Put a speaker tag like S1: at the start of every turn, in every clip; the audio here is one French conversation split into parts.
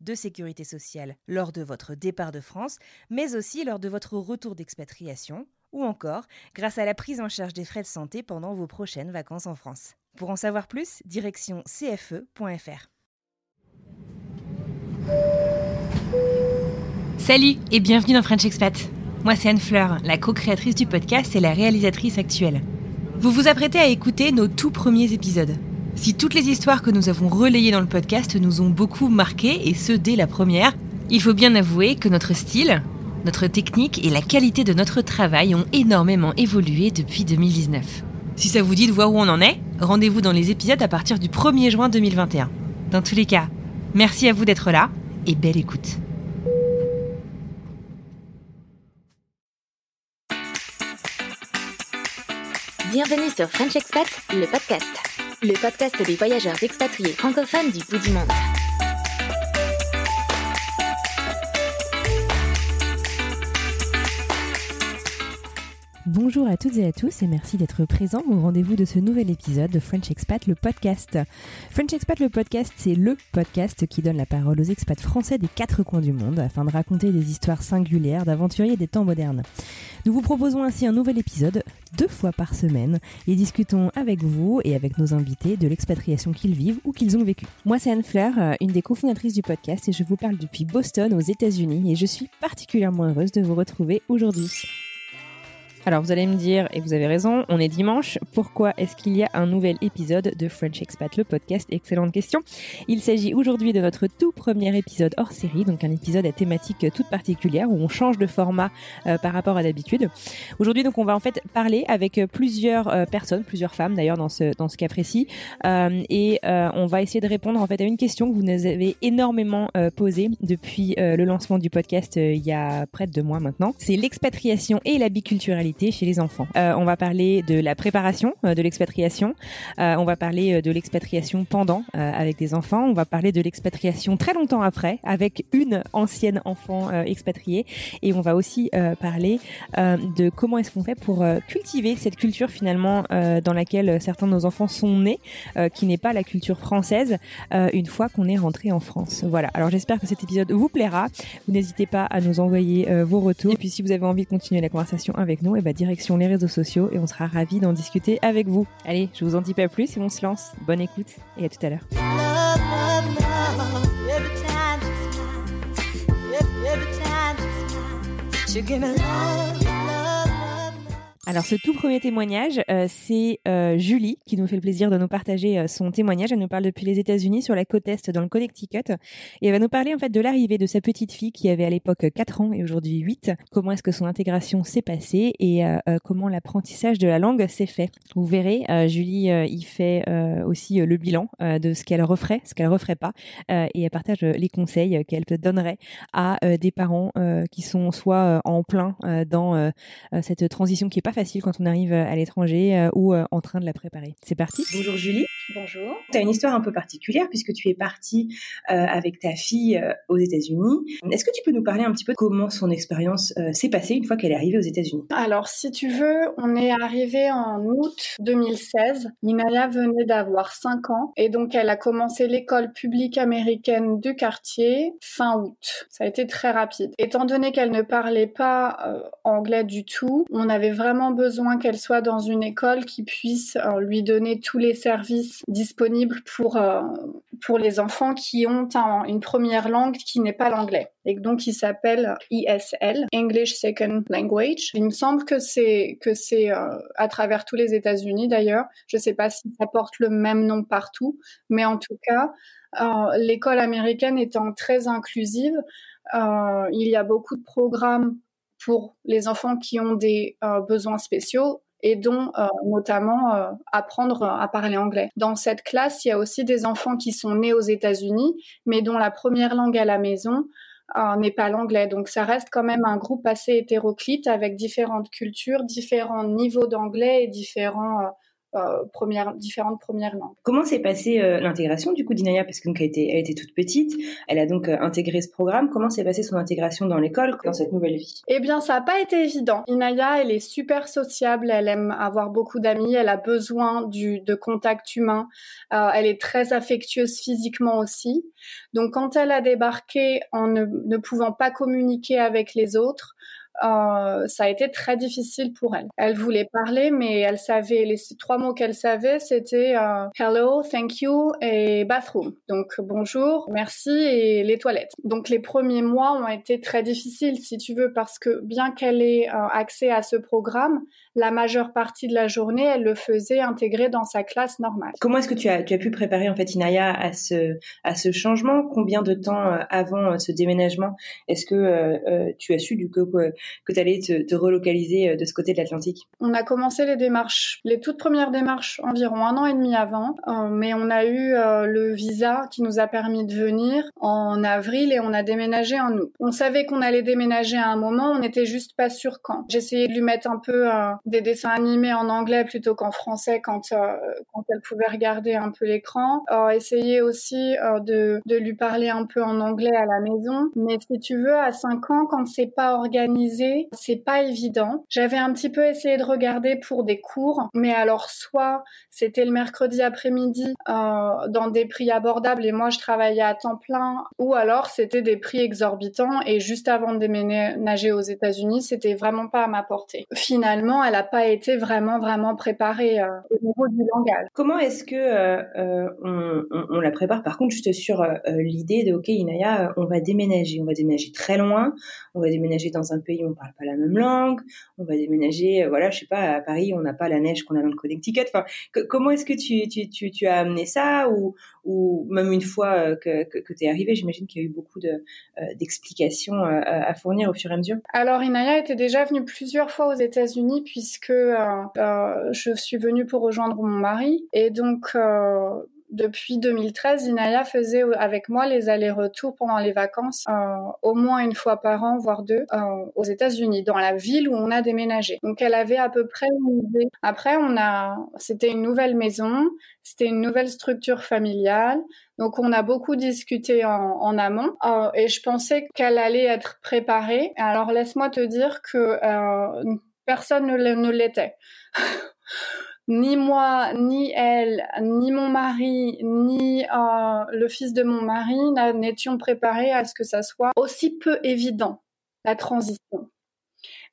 S1: de sécurité sociale lors de votre départ de France, mais aussi lors de votre retour d'expatriation, ou encore grâce à la prise en charge des frais de santé pendant vos prochaines vacances en France. Pour en savoir plus, direction cfe.fr. Salut et bienvenue dans French Expat. Moi c'est Anne Fleur, la co-créatrice du podcast et la réalisatrice actuelle. Vous vous apprêtez à écouter nos tout premiers épisodes. Si toutes les histoires que nous avons relayées dans le podcast nous ont beaucoup marqué, et ce dès la première, il faut bien avouer que notre style, notre technique et la qualité de notre travail ont énormément évolué depuis 2019. Si ça vous dit de voir où on en est, rendez-vous dans les épisodes à partir du 1er juin 2021. Dans tous les cas, merci à vous d'être là et belle écoute.
S2: Bienvenue sur French Expat, le podcast. Le podcast des voyageurs expatriés francophones du bout du monde.
S1: Bonjour à toutes et à tous et merci d'être présents au rendez-vous de ce nouvel épisode de French Expat, le podcast. French Expat, le podcast, c'est le podcast qui donne la parole aux expats français des quatre coins du monde afin de raconter des histoires singulières d'aventuriers des temps modernes. Nous vous proposons ainsi un nouvel épisode deux fois par semaine et discutons avec vous et avec nos invités de l'expatriation qu'ils vivent ou qu'ils ont vécu. Moi, c'est Anne Fleur, euh, une des cofondatrices du podcast et je vous parle depuis Boston aux États-Unis et je suis particulièrement heureuse de vous retrouver aujourd'hui. Alors vous allez me dire, et vous avez raison, on est dimanche, pourquoi est-ce qu'il y a un nouvel épisode de French Expat, le podcast? Excellente question. Il s'agit aujourd'hui de notre tout premier épisode hors série, donc un épisode à thématique toute particulière où on change de format euh, par rapport à d'habitude. Aujourd'hui donc on va en fait parler avec plusieurs euh, personnes, plusieurs femmes d'ailleurs dans ce, cas précis, euh, et on va essayer de répondre en fait à une question que vous nous avez énormément posée depuis le lancement du podcast il y a près de deux mois maintenant. C'est l'expatriation et la biculturalité chez les enfants. Euh, on va parler de la préparation euh, de l'expatriation. Euh, on va parler de l'expatriation pendant avec des enfants. On va parler de l'expatriation très longtemps après avec une ancienne enfant expatriée. Et on va aussi parler de comment est-ce qu'on fait pour cultiver cette culture finalement dans laquelle certains de nos enfants sont nés, qui n'est pas la culture française, une fois qu'on est rentré en France. Voilà. Alors j'espère que cet épisode vous plaira. Vous n'hésitez pas à nous envoyer vos retours. Et puis si vous avez envie de continuer la conversation avec nous, bah, direction les réseaux sociaux et on sera ravis d'en discuter avec vous. Allez, je vous en dis pas plus et on se lance. Bonne écoute et à tout à l'heure. Alors ce tout premier témoignage, euh, c'est euh, Julie qui nous fait le plaisir de nous partager euh, son témoignage. Elle nous parle depuis les États-Unis sur la côte est dans le Connecticut et elle va nous parler en fait de l'arrivée de sa petite fille qui avait à l'époque 4 ans et aujourd'hui 8. Comment est-ce que son intégration s'est passée et comment l'apprentissage de la langue s'est fait. Vous verrez, Julie y fait aussi le bilan de ce qu'elle referait, ce qu'elle referait pas et elle partage les conseils qu'elle donnerait à des parents qui sont soit en plein dans cette transition qui est pas facile quand on arrive à l'étranger euh, ou euh, en train de la préparer. C'est parti. Bonjour Julie.
S3: Bonjour.
S1: Tu as une histoire un peu particulière puisque tu es partie euh, avec ta fille aux États-Unis. Est-ce que tu peux nous parler un petit peu de comment son expérience s'est passée une fois qu'elle est arrivée aux États-Unis?
S3: Alors, si tu veux, on est arrivé en août 2016. Minaya venait d'avoir 5 ans et donc elle a commencé l'école publique américaine du quartier fin août. Ça a été très rapide. Étant donné qu'elle ne parlait pas anglais du tout, on avait vraiment besoin qu'elle soit dans une école qui puisse euh, lui donner tous les services disponibles pour, euh, pour les enfants qui ont une première langue qui n'est pas l'anglais et donc qui s'appelle ESL, English Second Language. Il me semble que c'est euh, à travers tous les États-Unis d'ailleurs. Je ne sais pas si ça porte le même nom partout, mais en tout cas, euh, l'école américaine étant très inclusive, il y a beaucoup de programmes pour les enfants qui ont des besoins spéciaux et dont notamment apprendre à parler anglais. Dans cette classe, il y a aussi des enfants qui sont nés aux États-Unis, mais dont la première langue à la maison n'est pas l'anglais. Donc ça reste quand même un groupe assez hétéroclite avec différentes cultures, différents niveaux d'anglais et différents euh, première, différentes premières langues.
S4: Comment s'est passée euh, l'intégration du coup d'Inaya? Parce qu'elle était, elle était toute petite, elle a donc euh, intégré ce programme. Comment s'est passée son intégration dans l'école, dans cette nouvelle vie?
S3: Eh bien, ça n'a pas été évident. Inaya, elle est super sociable, elle aime avoir beaucoup d'amis, elle a besoin du, de contact humain, elle est très affectueuse physiquement aussi. Donc, quand elle a débarqué en ne, ne pouvant pas communiquer avec les autres, euh, ça a été très difficile pour elle. Elle voulait parler, mais elle savait les trois mots qu'elle savait, c'était euh, hello, thank you et bathroom. Donc bonjour, merci et les toilettes. Donc les premiers mois ont été très difficiles, si tu veux, parce que bien qu'elle ait euh, accès à ce programme, la majeure partie de la journée, elle le faisait intégrer dans sa classe normale.
S4: Comment est-ce que tu as, pu préparer en fait Inaya à ce, à ce changement? Combien de temps avant ce déménagement? Est-ce que tu as su du coup que, tu allais te, relocaliser de ce côté de l'Atlantique
S3: On a commencé les démarches, les toutes premières démarches environ un an et demi avant, mais on a eu le visa qui nous a permis de venir en avril et on a déménagé en août. On savait qu'on allait déménager à un moment, on n'était juste pas sûr quand. J'essayais de lui mettre un peu des dessins animés en anglais plutôt qu'en français quand, euh, quand elle pouvait regarder un peu l'écran. Euh, essayer aussi euh, de, de lui parler un peu en anglais à la maison. Mais si tu veux, à 5 ans, quand c'est pas organisé, c'est pas évident. J'avais un petit peu essayé de regarder pour des cours, mais alors soit c'était le mercredi après-midi euh, dans des prix abordables et moi je travaillais à temps plein, ou alors c'était des prix exorbitants et juste avant de déménager aux États-Unis, c'était vraiment pas à ma portée. Finalement, elle n'a pas été vraiment vraiment préparée euh, au niveau du langage.
S4: Comment est-ce que euh, on, la prépare? Par contre, juste sur l'idée de OK, Inaya, on va déménager, on va déménager très loin, on va déménager dans un pays où on parle pas la même langue, on va déménager, voilà, je sais pas, à Paris, on n'a pas la neige qu'on a dans le Connecticut. Enfin, comment est-ce que tu, as amené ça ou, même une fois que, que, que tu es arrivé, j'imagine qu'il y a eu beaucoup de, d'explications à fournir au fur et à mesure.
S3: Alors, Inaya était déjà venue plusieurs fois aux États-Unis puis puisque euh, euh, je suis venue pour rejoindre mon mari. Et donc, euh, depuis 2013, Inaya faisait avec moi les allers-retours pendant les vacances, au moins une fois par an, voire deux, aux États-Unis, dans la ville où on a déménagé. Donc elle avait à peu près une idée. Après, on a, c'était une nouvelle maison, c'était une nouvelle structure familiale. Donc on a beaucoup discuté en amont et je pensais qu'elle allait être préparée. Alors laisse-moi te dire que personne ne l'était. ni moi, ni elle, ni mon mari, ni euh, le fils de mon mari n'étions préparés à ce que ça soit aussi peu évident, la transition.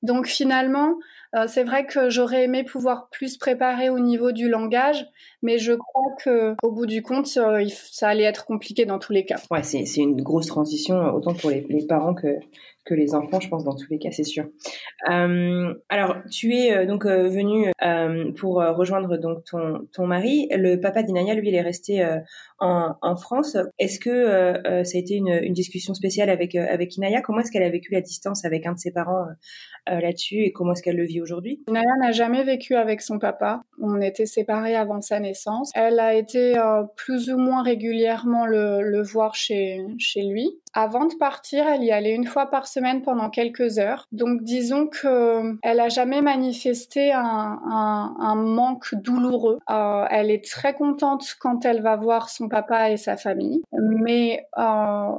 S3: Donc finalement, euh, c'est vrai que j'aurais aimé pouvoir plus préparer au niveau du langage, mais je crois que au bout du compte, euh, ça allait être compliqué dans tous les cas.
S4: Ouais, c'est une grosse transition, autant pour les, les parents que, que les enfants, je pense, dans tous les cas, c'est sûr. Euh, alors, tu es euh, donc euh, venu euh, pour rejoindre donc ton, ton mari. Le papa d'Inaya, lui, il est resté en, en, France. Est-ce que ça a été une, discussion spéciale avec, avec Inaya Comment est-ce qu'elle a vécu la distance avec un de ses parents là-dessus et comment est-ce qu'elle le vit aujourd'hui?
S3: Inaya n'a jamais vécu avec son papa. On était séparés avant sa naissance. Elle a été plus ou moins régulièrement le, le voir chez, chez lui. Avant de partir, elle y allait une fois par semaine pendant quelques heures. Donc disons que elle a jamais manifesté un, manque douloureux. Euh, elle est très contente quand elle va voir son papa et sa famille, mais euh,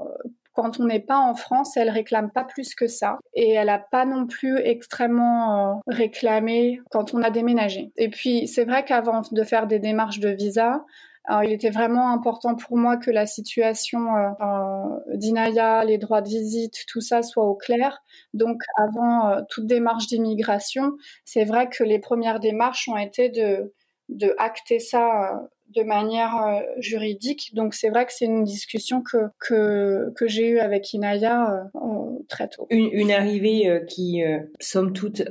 S3: quand on n'est pas en France, elle réclame pas plus que ça. Et elle a pas non plus extrêmement euh, réclamé quand on a déménagé. Et puis, c'est vrai qu'avant de faire des démarches de visa, alors, il était vraiment important pour moi que la situation euh, euh, d'Inaya, les droits de visite, tout ça soit au clair. Donc, avant euh, toute démarche d'immigration, c'est vrai que les premières démarches ont été de, de acter ça de manière euh, juridique. Donc c'est vrai que c'est une discussion que que, que j'ai eue avec Inaya euh, très tôt.
S4: Une, une arrivée qui, somme toute,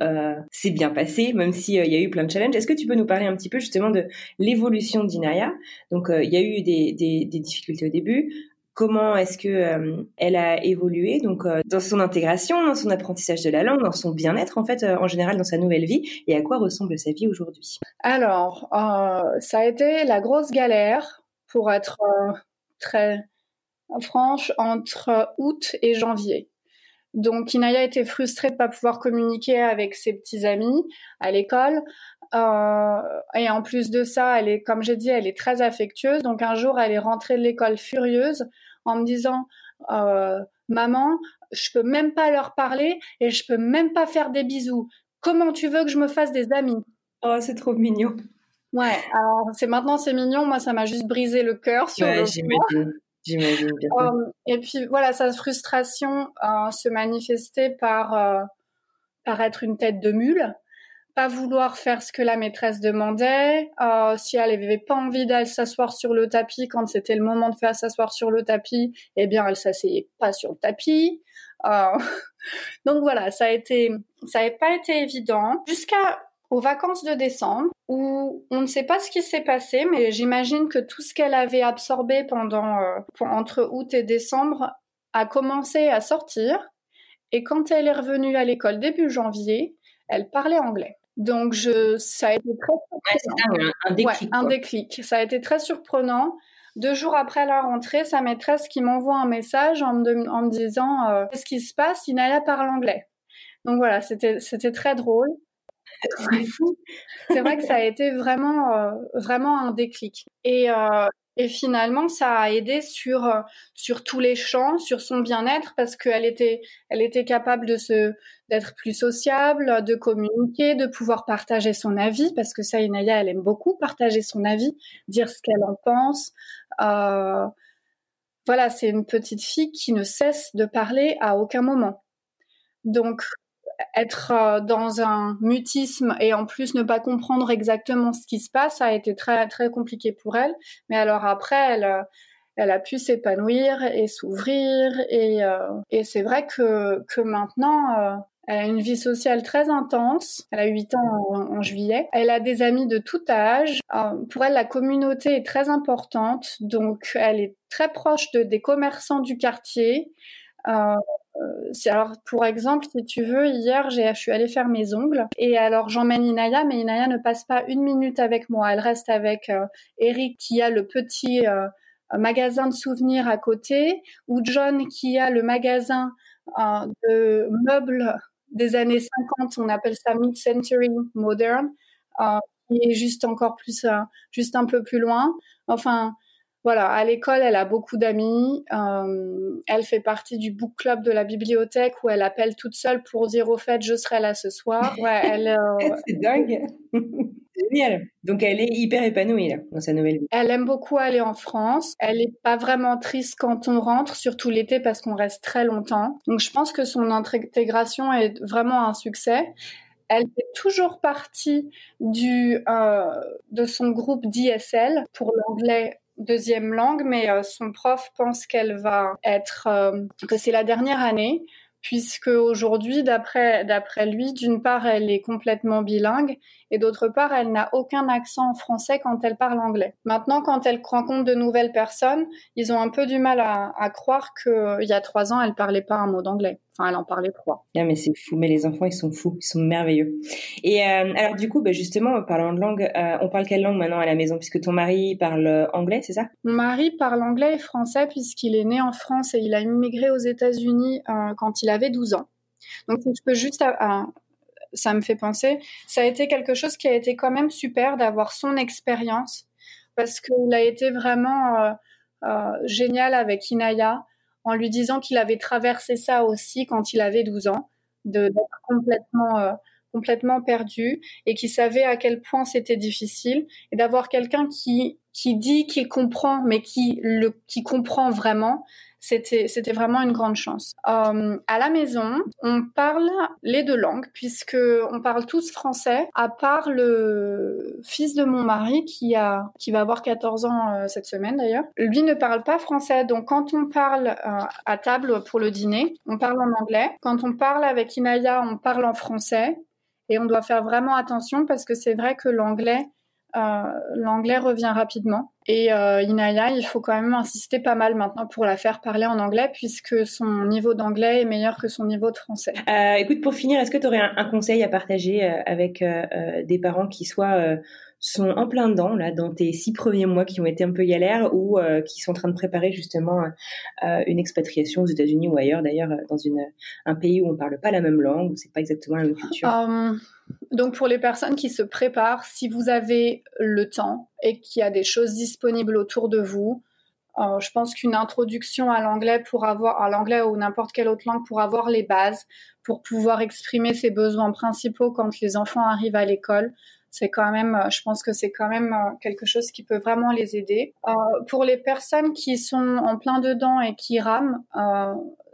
S4: s'est bien passée, même s'il il y a eu plein de challenges. Est-ce que tu peux nous parler un petit peu justement de l'évolution d'Inaya? Donc il y a eu des, des, des difficultés au début comment est-ce que euh, elle a évolué donc euh, dans son intégration, dans son apprentissage de la langue, dans son bien-être en fait euh, en général dans sa nouvelle vie et à quoi ressemble sa vie aujourd'hui?
S3: Alors ça a été la grosse galère pour être très franche entre août et janvier. Donc Inaya était frustrée de pas pouvoir communiquer avec ses petits amis à l'école. et en plus de ça, elle est, comme j'ai dit, elle est très affectueuse. Donc un jour, elle est rentrée de l'école furieuse en me disant euh, maman, je peux même pas leur parler et je peux même pas faire des bisous. Comment tu veux que je me fasse des amis?
S4: Oh, c'est trop mignon.
S3: Ouais, alors c'est maintenant c'est mignon, moi ça m'a juste brisé le cœur sur ouais,
S4: j'imagine. J'imagine bien.
S3: Euh, et puis voilà, sa frustration euh, se manifestait par par être une tête de mule pas vouloir faire ce que la maîtresse demandait, euh, si elle avait pas envie d'aller s'asseoir sur le tapis quand c'était le moment de faire s'asseoir sur le tapis, eh bien elle s'asseyait pas sur le tapis. Euh, donc voilà, ça a été, ça n'a pas été évident jusqu'à aux vacances de décembre où on ne sait pas ce qui s'est passé, mais j'imagine que tout ce qu'elle avait absorbé pendant euh, entre août et décembre a commencé à sortir. Et quand elle est revenue à l'école début janvier, elle parlait anglais. Donc, je, ça a été très
S4: surprenant. un, déclic,
S3: un déclic. Ça a été très surprenant. Deux jours après la rentrée, sa maîtresse qui m'envoie un message en me, en me disant euh, Qu'est-ce qui se passe? Inaya parle anglais. Donc voilà, c'était très drôle. C'est vrai que ça a été vraiment, euh, vraiment un déclic. Et, euh, et finalement, ça a aidé sur euh, sur tous les champs, sur son bien-être parce qu'elle était elle était capable de se d'être plus sociable, de communiquer, de pouvoir partager son avis parce que ça, Inaya, elle aime beaucoup partager son avis, dire ce qu'elle en pense. Euh, voilà, c'est une petite fille qui ne cesse de parler à aucun moment. Donc être euh, dans un mutisme et en plus ne pas comprendre exactement ce qui se passe, a été très très compliqué pour elle. Mais alors après, elle, euh, elle a pu s'épanouir et s'ouvrir et, euh, et c'est vrai que, que maintenant, elle a une vie sociale très intense. Elle a 8 ans en, juillet. Elle a des amis de tout âge. pour elle, la communauté est très importante. Donc, elle est très proche de, des commerçants du quartier. Euh, euh, alors, pour exemple, si tu veux, hier, je suis allée faire mes ongles et alors j'emmène Inaya, mais Inaya ne passe pas une minute avec moi. Elle reste avec euh, Eric qui a le petit euh, magasin de souvenirs à côté ou John qui a le magasin de meubles des années 50. On appelle ça mid-century modern, qui est juste encore plus, juste un peu plus loin. Enfin, voilà, à l'école, elle a beaucoup d'amis. Euh, elle fait partie du book club de la bibliothèque où elle appelle toute seule pour dire au fait, je serai là ce soir. Ouais, elle.
S4: Euh, C'est dingue. Génial. Donc elle est hyper épanouie là, dans sa nouvelle vie.
S3: Elle aime beaucoup aller en France. Elle n'est pas vraiment triste quand on rentre, surtout l'été parce qu'on reste très longtemps. Donc je pense que son intégration est vraiment un succès. Elle fait toujours partie du, euh, de son groupe d'ISL pour l'anglais deuxième langue, mais euh, son prof pense qu'elle va être, euh, que c'est la dernière année, puisque aujourd'hui, d'après d'après lui, d'une part, elle est complètement bilingue et d'autre part, elle n'a aucun accent français quand elle parle anglais. Maintenant, quand elle rencontre de nouvelles personnes, ils ont un peu du mal à, à croire qu'il y a trois ans, elle parlait pas un mot d'anglais. Enfin, elle en parlait trois.
S4: Ah, mais c'est fou. Mais les enfants, ils sont fous. Ils sont merveilleux. Et euh, alors, du coup, bah, justement, parlant de langue, euh, on parle quelle langue maintenant à la maison? Puisque ton mari parle euh, anglais, c'est ça?
S3: Mon mari parle anglais et français puisqu'il est né en France et il a immigré aux États-Unis quand il avait 12 ans. Donc, je peux juste ça me fait penser, ça a été quelque chose qui a été quand même super d'avoir son expérience parce qu'il a été vraiment euh, euh, génial avec Inaya en lui disant qu'il avait traversé ça aussi quand il avait 12 ans, d'être complètement euh, complètement perdu et qui savait à quel point c'était difficile et d'avoir quelqu'un qui qui dit qu'il comprend mais qui le qui comprend vraiment c'était c'était vraiment une grande chance. Euh, à la maison, on parle les deux langues puisque on parle tous français, à part le fils de mon mari qui a qui va avoir 14 ans euh, cette semaine d'ailleurs. Lui ne parle pas français, donc quand on parle euh, à table pour le dîner, on parle en anglais. Quand on parle avec Inaya, on parle en français. Et on doit faire vraiment attention parce que c'est vrai que l'anglais euh, l'anglais revient rapidement. Et euh, Inaya, il faut quand même insister pas mal maintenant pour la faire parler en anglais puisque son niveau d'anglais est meilleur que son niveau de français.
S4: Euh, écoute, pour finir, est-ce que tu aurais un, conseil à partager avec des parents qui soient sont en plein dedans là dans tes six premiers mois qui ont été un peu galères ou qui sont en train de préparer justement une expatriation aux États-Unis ou ailleurs d'ailleurs dans une un pays où on parle pas la même langue où c'est pas exactement la même culture?
S3: Donc pour les personnes qui se préparent, si vous avez le temps et qu'il y a des choses disponibles autour de vous, euh, je pense qu'une introduction à l'anglais pour avoir à l'anglais ou n'importe quelle autre langue pour avoir les bases, pour pouvoir exprimer ses besoins principaux quand les enfants arrivent à l'école, c'est quand même, euh, je pense que c'est quand même euh, quelque chose qui peut vraiment les aider. Euh, pour les personnes qui sont en plein dedans et qui rament,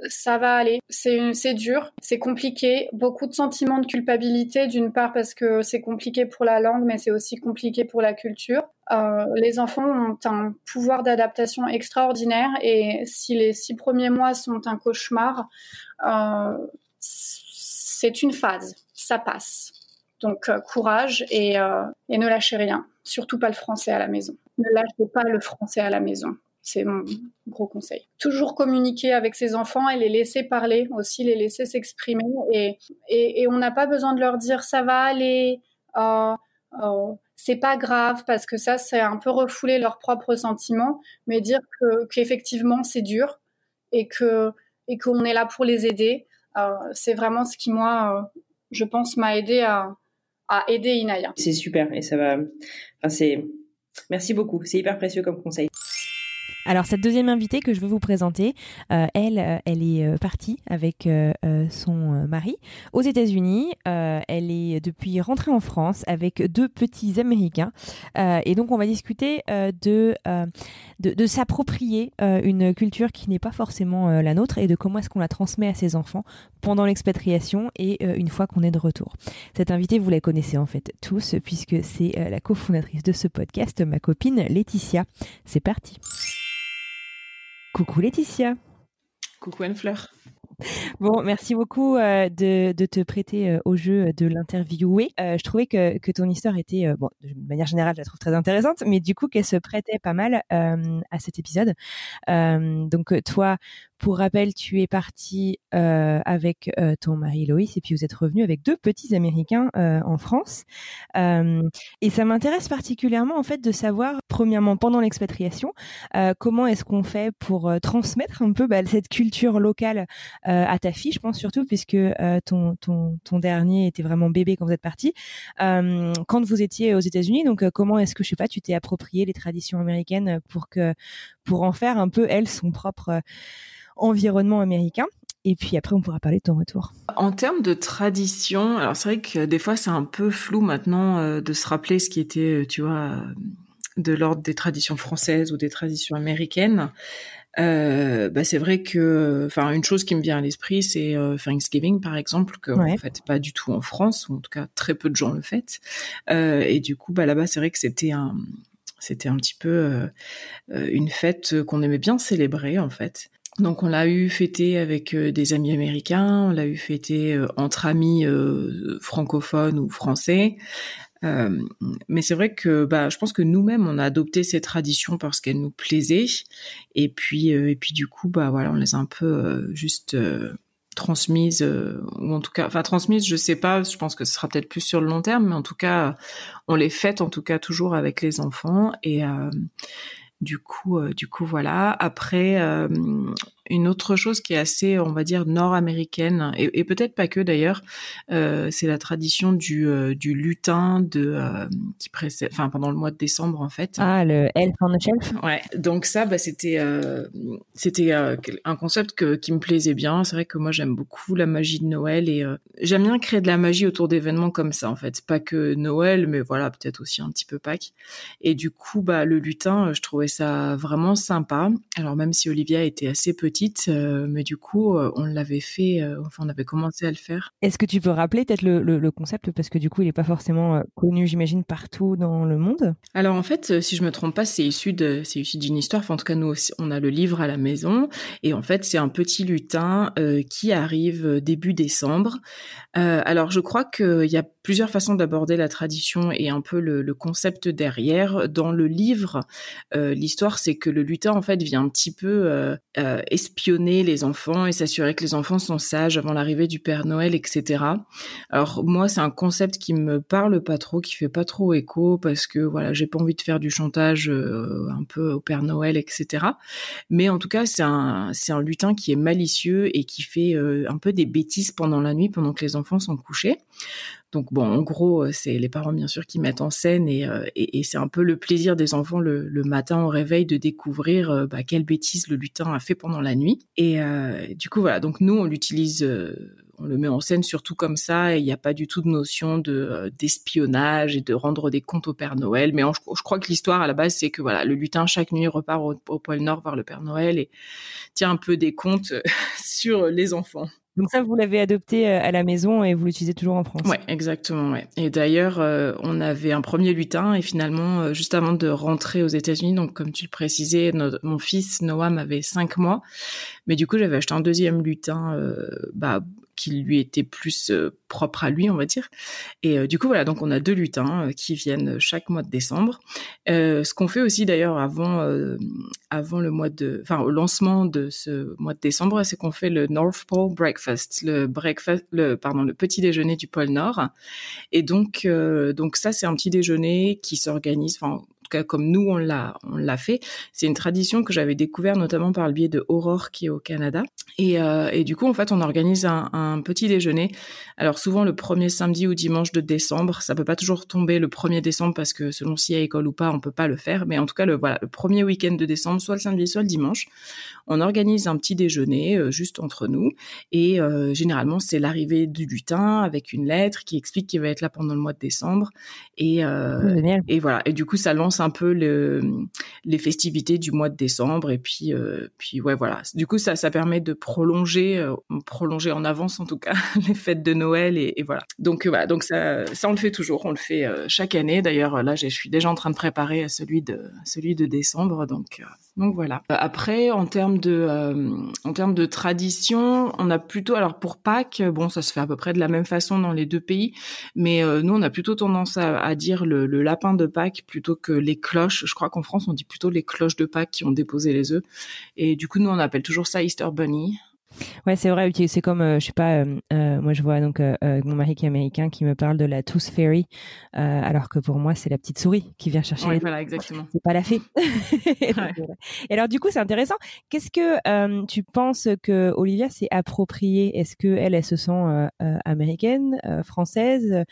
S3: ça va aller. C'est dur, c'est compliqué, beaucoup de sentiments de culpabilité d'une part parce que c'est compliqué pour la langue, mais c'est aussi compliqué pour la culture. Les enfants ont un pouvoir d'adaptation extraordinaire et si les six premiers mois sont un cauchemar, c'est une phase, ça passe. Donc euh, courage et, euh, et, ne lâchez rien, surtout pas le français à la maison. Ne lâchez pas le français à la maison. C'est mon gros conseil. Toujours communiquer avec ses enfants et les laisser parler aussi, les laisser s'exprimer. Et, et, on n'a pas besoin de leur dire ça va aller, euh, c'est pas grave, parce que ça, c'est un peu refouler leurs propres sentiments, mais dire que, qu'effectivement c'est dur et que et qu'on est là pour les aider. C'est vraiment ce qui, moi, je pense, m'a aidé à, à aider Inaya.
S4: C'est super et ça va. Enfin, c'est. Merci beaucoup. C'est hyper précieux comme conseil.
S1: Alors cette deuxième invitée que je veux vous présenter, euh, elle, euh, elle est euh, partie avec son mari aux États-Unis. elle est depuis rentrée en France avec deux petits Américains. et donc on va discuter de, de, de s'approprier une culture qui n'est pas forcément la nôtre et de comment est-ce qu'on la transmet à ses enfants pendant l'expatriation et une fois qu'on est de retour. Cette invitée, vous la connaissez en fait tous puisque c'est la cofondatrice de ce podcast, ma copine Laetitia. C'est parti. Coucou Laetitia.
S5: Coucou Anne-Fleur.
S1: Bon, merci beaucoup euh, de, de, te prêter euh, au jeu de l'interviewer. Euh, je trouvais que, que, ton histoire était, bon, de manière générale, je la trouve très intéressante, mais du coup qu'elle se prêtait pas mal à cet épisode. donc toi, pour rappel, tu es parti euh, avec euh, ton mari Loïs et puis vous êtes revenu avec deux petits Américains euh, en France. et ça m'intéresse particulièrement en fait de savoir, premièrement pendant l'expatriation, comment est-ce qu'on fait pour transmettre un peu bah, cette culture locale à ta fille, je pense surtout puisque ton, ton, ton dernier était vraiment bébé quand vous êtes parti. quand vous étiez aux États-Unis, donc comment est-ce que je sais pas, tu t'es approprié les traditions américaines pour que pour en faire un peu elle son propre environnement américain. Et puis après, on pourra parler de ton retour.
S5: En termes de tradition, alors c'est vrai que des fois c'est un peu flou maintenant euh, de se rappeler ce qui était, euh, tu vois, de l'ordre des traditions françaises ou des traditions américaines. Euh, bah c'est vrai que, enfin, une chose qui me vient à l'esprit, c'est euh, Thanksgiving, par exemple, que ouais. en fait pas du tout en France, ou en tout cas très peu de gens le fêtent. Euh, et du coup, bah là-bas, c'est vrai que c'était un, c'était un petit peu une fête qu'on aimait bien célébrer, en fait. Donc on l'a eu fêté avec euh, des amis américains, on l'a eu fêté euh, entre amis euh, francophones ou français. mais c'est vrai que bah, je pense que nous-mêmes on a adopté ces traditions parce qu'elles nous plaisaient et puis et puis du coup bah voilà on les a un peu juste transmises ou en tout cas enfin transmises je sais pas je pense que ce sera peut-être plus sur le long terme mais en tout cas on les fête en tout cas toujours avec les enfants et du coup, euh, du coup, voilà. Après, euh, une autre chose qui est assez, on va dire, nord-américaine et, et peut-être pas que d'ailleurs, euh, c'est la tradition du, euh, du lutin de euh, qui précède, enfin pendant le mois de décembre en fait.
S1: Ah, le elf on the shelf.
S5: Ouais. Donc ça, bah, c'était c'était un concept que, qui me plaisait bien. C'est vrai que moi j'aime beaucoup la magie de Noël et j'aime bien créer de la magie autour d'événements comme ça en fait. Pas que Noël, mais voilà peut-être aussi un petit peu Pâques. Et du coup, bah le lutin, je trouvais ça vraiment sympa. Alors même si Olivia était assez petite petite, mais du coup, on l'avait fait, enfin, on avait commencé à le faire.
S1: Est-ce que tu peux rappeler peut-être le, le, concept? Parce que du coup, il n'est pas forcément connu, j'imagine, partout dans le monde.
S5: Alors en fait, si je me trompe pas, c'est issu de, c'est issu d'une histoire. Enfin, en tout cas, nous aussi, on a le livre à la maison, et en fait, c'est un petit lutin qui arrive début décembre. alors, je crois qu'il y a plusieurs façons d'aborder la tradition et un peu le, le concept derrière. Dans le livre, euh, l'histoire, c'est que le lutin, en fait, vient un petit peu euh, euh, espionner les enfants et s'assurer que les enfants sont sages avant l'arrivée du Père Noël, etc. Alors, moi, c'est un concept qui me parle pas trop, qui fait pas trop écho, parce que, voilà, j'ai pas envie de faire du chantage un peu au Père Noël, etc. Mais en tout cas, c'est un, c'est un lutin qui est malicieux et qui fait un peu des bêtises pendant la nuit, pendant que les enfants sont couchés. Donc bon, en gros, euh, c'est les parents bien sûr qui mettent en scène euh, et, et, c'est un peu le plaisir des enfants le, matin au réveil de découvrir euh, bah, quelle bêtise le lutin a fait pendant la nuit. Et du coup voilà, donc nous on l'utilise, on le met en scène surtout comme ça et il n'y a pas du tout de notion de d'espionnage et de rendre des comptes au Père Noël. Mais je, crois que l'histoire à la base c'est que voilà, le lutin chaque nuit repart au, au pôle Nord voir le Père Noël et tient un peu des comptes sur les enfants.
S1: Donc ça, vous l'avez adopté euh, à la maison et vous l'utilisez toujours en France.
S5: Ouais, exactement. Et d'ailleurs, euh, on avait un premier lutin et finalement, euh, juste avant de rentrer aux États-Unis, donc comme tu le précisais, mon fils Noam avait cinq mois, mais du coup, j'avais acheté un deuxième lutin, bah qui lui était plus euh, propre à lui, on va dire. Et euh, du coup, voilà, donc on a deux lutins euh, qui viennent chaque mois de décembre. ce qu'on fait aussi d'ailleurs avant, avant le mois de, enfin au lancement de ce mois de décembre, c'est qu'on fait le North Pole Breakfast, le petit déjeuner du pôle Nord. Et donc, donc ça, c'est un petit déjeuner qui s'organise, enfin comme nous on l'a on l'a fait. C'est une tradition que j'avais découvert notamment par le biais de Aurore qui est au Canada. Et, euh, et du coup en fait on organise un, un, petit déjeuner. Alors souvent le premier samedi ou dimanche de décembre. Ça peut pas toujours tomber le 1er décembre parce que selon s'il y a école ou pas on peut pas le faire. Mais en tout cas le voilà le premier week-end de décembre, soit le samedi soit le dimanche, on organise un petit déjeuner euh, juste entre nous. Et euh, généralement c'est l'arrivée du lutin avec une lettre qui explique qu'il va être là pendant le mois de décembre. Et, et voilà. Et du coup ça lance un peu le, les festivités du mois de décembre et puis euh, puis ouais voilà. Du coup ça ça permet de prolonger euh, prolonger en avance en tout cas les fêtes de Noël et, voilà. Donc voilà donc ça ça on le fait toujours, on le fait euh, chaque année. D'ailleurs là je suis déjà en train de préparer celui de celui de décembre donc donc voilà. Après, en termes de, euh, en termes de tradition, on a plutôt, alors pour Pâques, bon, ça se fait à peu près de la même façon dans les deux pays, mais euh, nous, on a plutôt tendance à, à dire le, le, lapin de Pâques plutôt que les cloches. Je crois qu'en France, on dit plutôt les cloches de Pâques qui ont déposé les œufs. Et du coup, nous, on appelle toujours ça Easter Bunny.
S1: Ouais, c'est vrai. C'est comme, euh, je sais pas, euh, euh, moi je vois donc mon mari qui est américain qui me parle de la Tooth Fairy, alors que pour moi c'est la petite souris qui vient chercher.
S5: Ouais, voilà, exactement.
S1: C'est pas la fée. Et alors du coup c'est intéressant. Qu'est-ce que tu penses que Olivia s'est appropriée? Est-ce que elle, elle se sent américaine, française,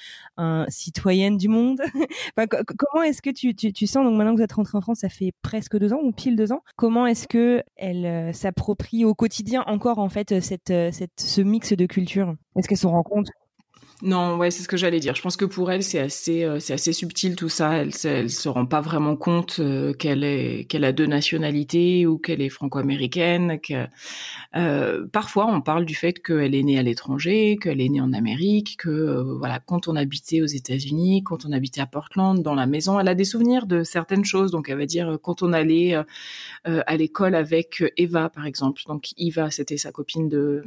S1: citoyenne du monde? Enfin, Comment est-ce que tu, tu, tu, sens? Donc maintenant que vous êtes rentrée en France, ça fait presque deux ans ou pile deux ans. Comment est-ce que elle s'approprie au quotidien encore en fait cette, euh, cette, ce mix de cultures? Est-ce qu'elles se rend compte
S5: non, ouais, c'est ce que j'allais dire. Je pense que pour elle, c'est assez, euh, c'est assez subtil tout ça. Elle, elle se rend pas vraiment compte euh, qu'elle est, qu'elle a deux nationalités ou qu'elle est franco-américaine. Euh, parfois, on parle du fait qu'elle est née à l'étranger, qu'elle est née en Amérique, que voilà, quand on habitait aux États-Unis, quand on habitait à Portland, dans la maison, elle a des souvenirs de certaines choses. Donc, elle va dire quand on allait à l'école avec Eva, par exemple. Donc, Eva, c'était sa copine de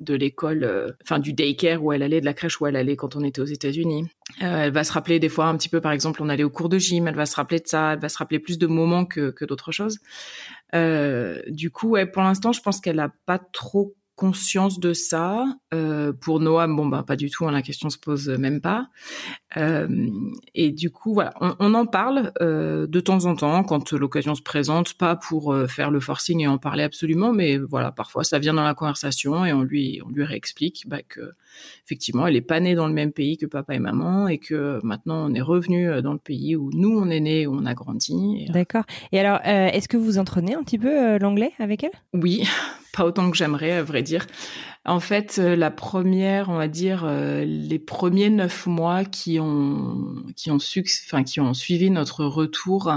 S5: de l'école, enfin du daycare où elle allait, de la crèche où elle elle allait quand on était aux États-Unis. Euh, elle va se rappeler des fois un petit peu, par exemple, on allait au cours de gym, elle va se rappeler de ça, elle va se rappeler plus de moments que, que d'autres choses. Euh, du coup, pour l'instant, je pense qu'elle n'a pas trop conscience de ça. Euh, pour Noam, bon bah pas du tout, hein, la question se pose même pas. Et du coup, on, en parle de temps en temps quand l'occasion se présente, pas pour faire le forcing et en parler absolument, mais voilà, parfois ça vient dans la conversation et on lui on lui réexplique bah, que effectivement, elle est pas née dans le même pays que papa et maman et que maintenant on est revenu euh, dans le pays où nous on est né, où on a grandi.
S1: D'accord. Et alors, est-ce que vous entraînez un petit peu l'anglais avec elle?
S5: Oui, pas autant que j'aimerais, à vrai dire. En fait, la première, on va dire, les premiers neuf mois qui ont qui ont enfin qui ont suivi notre retour,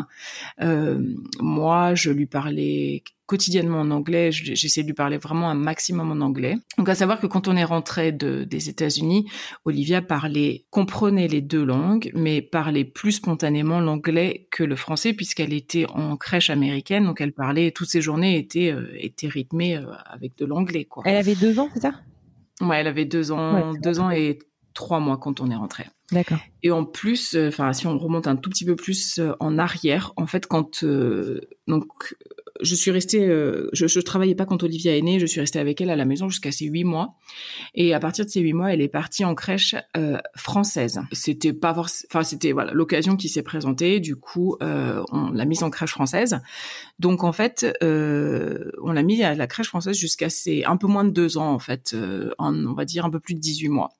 S5: moi, je lui parlais quotidiennement en anglais. J'essaie de lui parler vraiment un maximum en anglais. Donc, à savoir que quand on est rentré de, des États-Unis, Olivia parlait, comprenait les deux langues, mais parlait plus spontanément l'anglais que le français, puisqu'elle était en crèche américaine. Donc, elle parlait, toutes ses journées étaient, euh, étaient rythmées euh, avec de l'anglais, quoi.
S1: Elle avait deux ans, c'est ça?
S5: Ouais, elle avait deux ans, deux ans et trois mois quand on est rentré.
S1: D'accord.
S5: Et en plus, euh, enfin, si on remonte un tout petit peu plus en arrière, en fait, quand donc je suis restée, euh, je, je travaillais pas quand Olivia est née, je suis restée avec elle à la maison jusqu'à ses huit mois. Et à partir de ces huit mois, elle est partie en crèche euh, française. C'était pas enfin c'était voilà l'occasion qui s'est présentée. Du coup, euh, on l'a mise en crèche française. Donc en fait, euh, on l'a mis à la crèche française jusqu'à ses un peu moins de deux ans en fait, euh, on va dire un peu plus de 18 mois.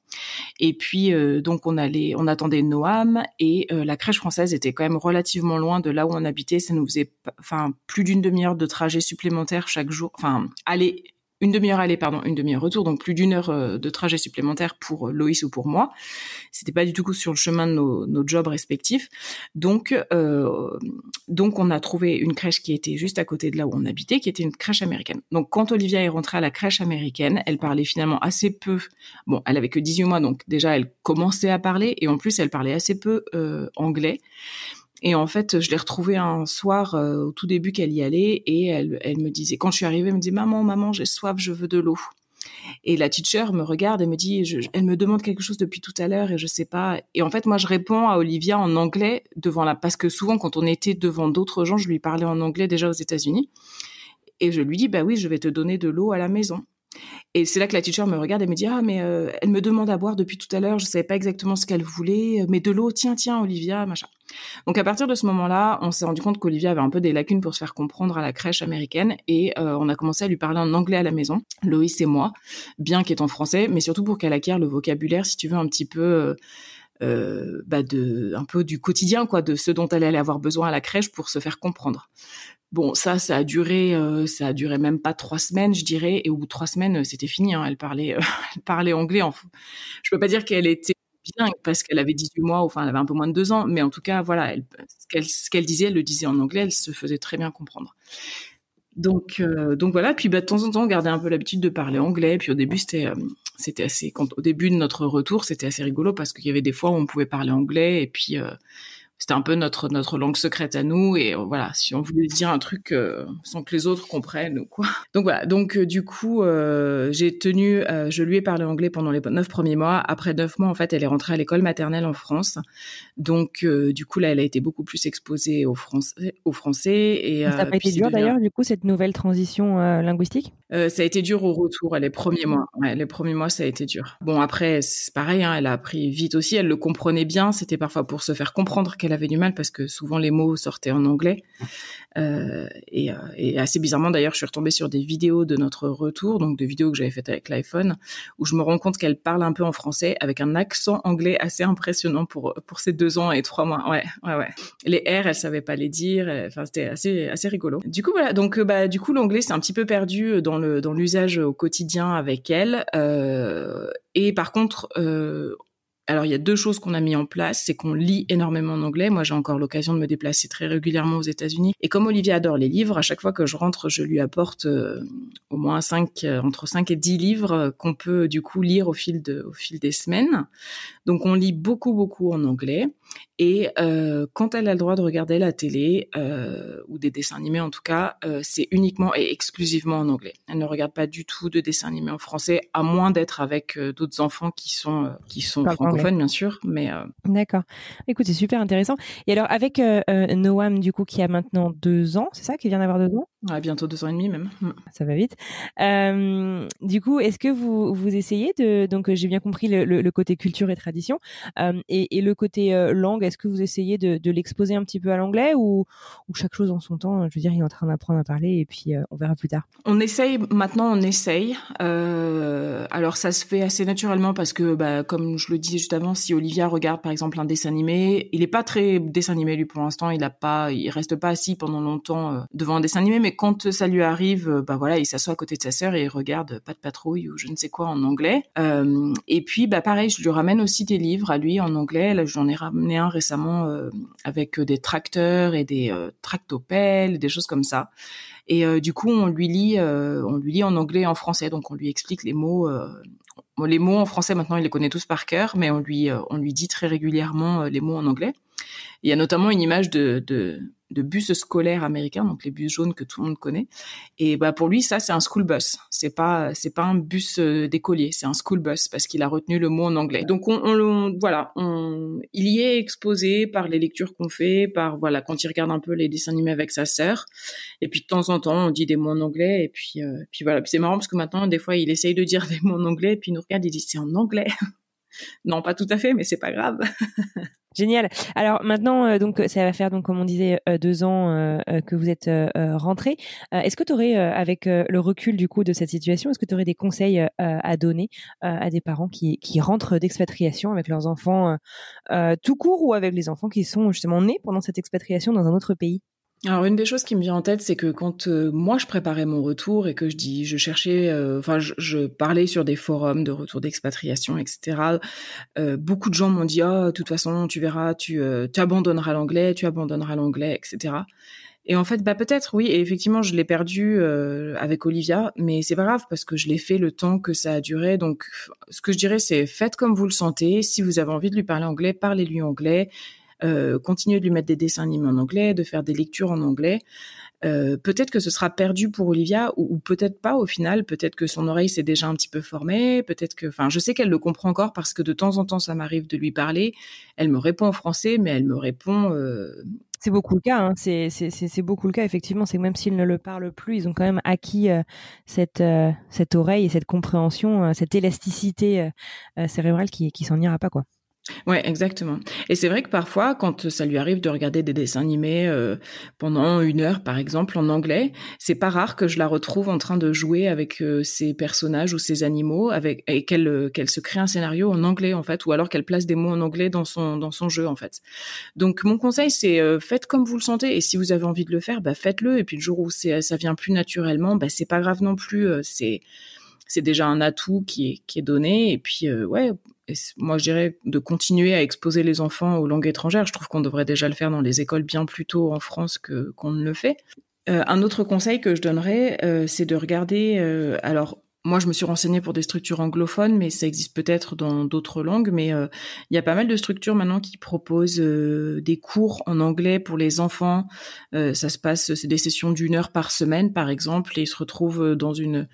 S5: Et puis euh, donc on allait, on attendait Noam et euh, la crèche française était quand même relativement loin de là où on habitait. Ça nous faisait, enfin plus d'une demi-heure de trajet supplémentaire chaque jour. Enfin aller une demi-heure aller, pardon, une demi-heure retour, donc plus d'une heure euh, de trajet supplémentaire pour euh, Loïs ou pour moi. C'était pas du tout sur le chemin de nos, nos jobs respectifs. Donc, euh, donc on a trouvé une crèche qui était juste à côté de là où on habitait, qui était une crèche américaine. Donc, quand Olivia est rentrée à la crèche américaine, elle parlait finalement assez peu. Bon, elle avait que 18 mois, donc déjà elle commençait à parler, et en plus elle parlait assez peu anglais. Et en fait, je l'ai retrouvée un soir euh, au tout début qu'elle y allait et elle, elle me disait, quand je suis arrivée, elle me dit maman, maman, j'ai soif, je veux de l'eau. Et la teacher me regarde et me dit, je, elle me demande quelque chose depuis tout à l'heure et je sais pas. Et en fait, moi, je réponds à Olivia en anglais devant la, parce que souvent, quand on était devant d'autres gens, je lui parlais en anglais déjà aux États-Unis. Et je lui dis, bah oui, je vais te donner de l'eau à la maison. Et c'est là que la teacher me regarde et me dit ah mais euh, elle me demande à boire depuis tout à l'heure, je savais pas exactement ce qu'elle voulait, mais de l'eau, tiens tiens Olivia, machin. Donc à partir de ce moment-là, on s'est rendu compte qu'Olivia avait un peu des lacunes pour se faire comprendre à la crèche américaine et euh, on a commencé à lui parler en anglais à la maison, Loïs et moi, bien qu'étant français, mais surtout pour qu'elle acquiert le vocabulaire, si tu veux, un petit peu. Euh, euh, bah de un peu du quotidien quoi de ce dont elle allait avoir besoin à la crèche pour se faire comprendre Bon, ça, ça a duré, euh, ça a duré même pas trois semaines, je dirais. Et au bout de trois semaines, euh, c'était fini. Hein. Elle parlait, euh, parlait anglais. En... Je peux pas dire qu'elle était bien parce qu'elle avait 18 mois, enfin, elle avait un peu moins de deux ans. Mais en tout cas, voilà, ce qu'elle disait, elle le disait en anglais. Elle se faisait très bien comprendre. Donc, donc voilà. Puis, bah, de temps en temps, on gardait un peu l'habitude de parler anglais. Puis au début, c'était, c'était assez. Au début de notre retour, c'était assez rigolo parce qu'il y avait des fois où on pouvait parler anglais et puis c'était un peu notre notre langue secrète à nous et euh, voilà si on voulait dire un truc euh, sans que les autres comprennent ou quoi. Donc voilà. Donc euh, du coup j'ai tenu je lui ai parlé anglais pendant les neuf premiers mois. Après neuf mois en fait elle est rentrée à l'école maternelle en France. Donc du coup là elle a été beaucoup plus exposée au français au français et
S1: ça n'a pas été dur d'ailleurs du coup cette nouvelle transition linguistique?
S5: Ça a été dur au retour les premiers mois. Ouais, les premiers mois ça a été dur. Bon après c'est pareil hein, elle a appris vite aussi. Elle le comprenait bien. C'était parfois pour se faire comprendre elle avait du mal parce que souvent les mots sortaient en anglais. Euh, et, euh, et, assez bizarrement, d'ailleurs, je suis retombée sur des vidéos de notre retour, donc de vidéos que j'avais faites avec l'iPhone, où je me rends compte qu'elle parle un peu en français avec un accent anglais assez impressionnant pour pour ses deux ans et trois mois. Ouais, ouais, ouais. Les R, elle savait pas les dire. Enfin, c'était assez assez rigolo. Du coup, voilà. Donc, bah, du coup, l'anglais c'est un petit peu perdu dans le dans l'usage au quotidien avec elle. Euh, et par contre, euh, alors il y a deux choses qu'on a mis en place, c'est qu'on lit énormément en anglais. Moi, j'ai encore l'occasion de me déplacer très régulièrement aux États-Unis. Et comme Olivia adore les livres, à chaque fois que je rentre, je lui apporte euh, au moins cinq, euh, entre 5 et 10 livres euh, qu'on peut du coup lire au fil de, au fil des semaines. Donc on lit beaucoup beaucoup en anglais. Et euh, quand elle a le droit de regarder la télé euh, ou des dessins animés en tout cas, euh, c'est uniquement et exclusivement en anglais. Elle ne regarde pas du tout de dessins animés en français, à moins d'être avec d'autres enfants qui sont qui sont francophones bien sûr. Mais
S1: d'accord. Écoute, c'est super intéressant. Et alors avec Noam du coup qui a maintenant deux ans, c'est ça, qui vient d'avoir deux ans?
S5: Ouais, bientôt deux ans et demi même. Mm.
S1: Ça va vite. Euh, du coup, est-ce que vous, vous essayez de... Donc, j'ai bien compris le, le, le, côté culture et tradition. Euh, et, et, le côté euh, langue, est-ce que vous essayez de, de l'exposer un petit peu à l'anglais ou, ou, chaque chose en son temps Je veux dire, il est en train d'apprendre à parler et puis on verra plus tard.
S5: On essaye, maintenant on essaye. Alors, ça se fait assez naturellement parce que, bah, comme je le disais juste avant, si Olivia regarde par exemple un dessin animé, il est pas très dessin animé lui pour l'instant, il a pas, il reste pas assis pendant longtemps devant un dessin animé, mais quand ça lui arrive, bah voilà, il s'assoit à côté de sa sœur et il regarde Pas de patrouille ou je ne sais quoi en anglais. et puis, bah pareil, je lui ramène aussi des livres à lui en anglais. Là, j'en ai ramené un récemment avec des tracteurs et des tractopelles, des choses comme ça. Et du coup, on lui lit, on lui lit en anglais et en français, donc on lui explique les mots les mots en français maintenant, il les connaît tous par cœur, mais on lui, euh, on lui dit très régulièrement euh, les mots en anglais. Il y a notamment une image de, de bus scolaires américains, donc les bus jaunes que tout le monde connaît. Et bah pour lui, ça c'est un school bus. C'est pas c'est pas un bus euh, d'écolier, c'est un school bus parce qu'il a retenu le mot en anglais. Donc on, voilà, il y est exposé par les lectures qu'on fait, par voilà quand il regarde un peu les dessins animés avec sa sœur. Et puis de temps en temps, on dit des mots en anglais. Et puis euh, puis voilà, c'est marrant parce que maintenant des fois il essaye de dire des mots en anglais, et puis il nous regarde, il dit c'est en anglais. non, pas tout à fait, mais c'est pas grave.
S1: Génial. Alors maintenant, euh, donc ça va faire donc comme on disait euh, deux ans euh, que vous êtes rentré. est-ce que tu aurais, avec le recul du coup de cette situation, est-ce que tu aurais des conseils à donner à des parents qui, qui rentrent d'expatriation avec leurs enfants tout court ou avec les enfants qui sont justement nés pendant cette expatriation dans un autre pays?
S5: Alors une des choses qui me vient en tête, c'est que quand euh, moi je préparais mon retour et que je dis, je cherchais, euh, enfin je, parlais sur des forums de retour d'expatriation, etc. Euh, beaucoup de gens m'ont dit, oh, de toute façon, tu verras, tu, tu abandonneras l'anglais, tu abandonneras l'anglais, etc. Et en fait, bah peut-être oui, et effectivement, je l'ai perdu avec Olivia, mais c'est pas grave parce que je l'ai fait le temps que ça a duré. Donc, ce que je dirais, c'est faites comme vous le sentez. Si vous avez envie de lui parler anglais, parlez-lui anglais euh, continuer de lui mettre des dessins animés en anglais, de faire des lectures en anglais. Euh, peut-être que ce sera perdu pour Olivia ou, peut-être pas au final. Peut-être que son oreille s'est déjà un petit peu formée. Peut-être que, enfin, je sais qu'elle le comprend encore parce que de temps en temps, ça m'arrive de lui parler. Elle me répond en français, mais elle me répond. Euh...
S1: C'est beaucoup le cas. Hein. C'est beaucoup le cas. Effectivement, c'est que même s'ils ne le parlent plus, ils ont quand même acquis cette cette oreille et cette compréhension, cette élasticité cérébrale qui qui s'en ira pas quoi.
S5: Ouais, exactement. Et c'est vrai que parfois, quand ça lui arrive de regarder des dessins animés euh, pendant une heure, par exemple, en anglais, c'est pas rare que je la retrouve en train de jouer avec euh, ses personnages ou ses animaux, avec et qu'elle euh, qu'elle se crée un scénario en anglais en fait, ou alors qu'elle place des mots en anglais dans son dans son jeu en fait. Donc mon conseil, c'est faites comme vous le sentez, et si vous avez envie de le faire, bah faites-le. Et puis le jour où c'est ça vient plus naturellement, bah c'est pas grave non plus. c'est c'est déjà un atout qui est, qui est donné. Et puis, ouais, moi je dirais de continuer à exposer les enfants aux langues étrangères. Je trouve qu'on devrait déjà le faire dans les écoles bien plus tôt en France que qu'on ne le fait. Euh, un autre conseil que je donnerais, euh, c'est de regarder. Euh, alors moi, je me suis renseignée pour des structures anglophones, mais ça existe peut-être dans d'autres langues. Mais il y a pas mal de structures maintenant qui proposent des cours en anglais pour les enfants. ça se passe, c'est des sessions d'une heure par semaine, par exemple, et ils se retrouvent dans une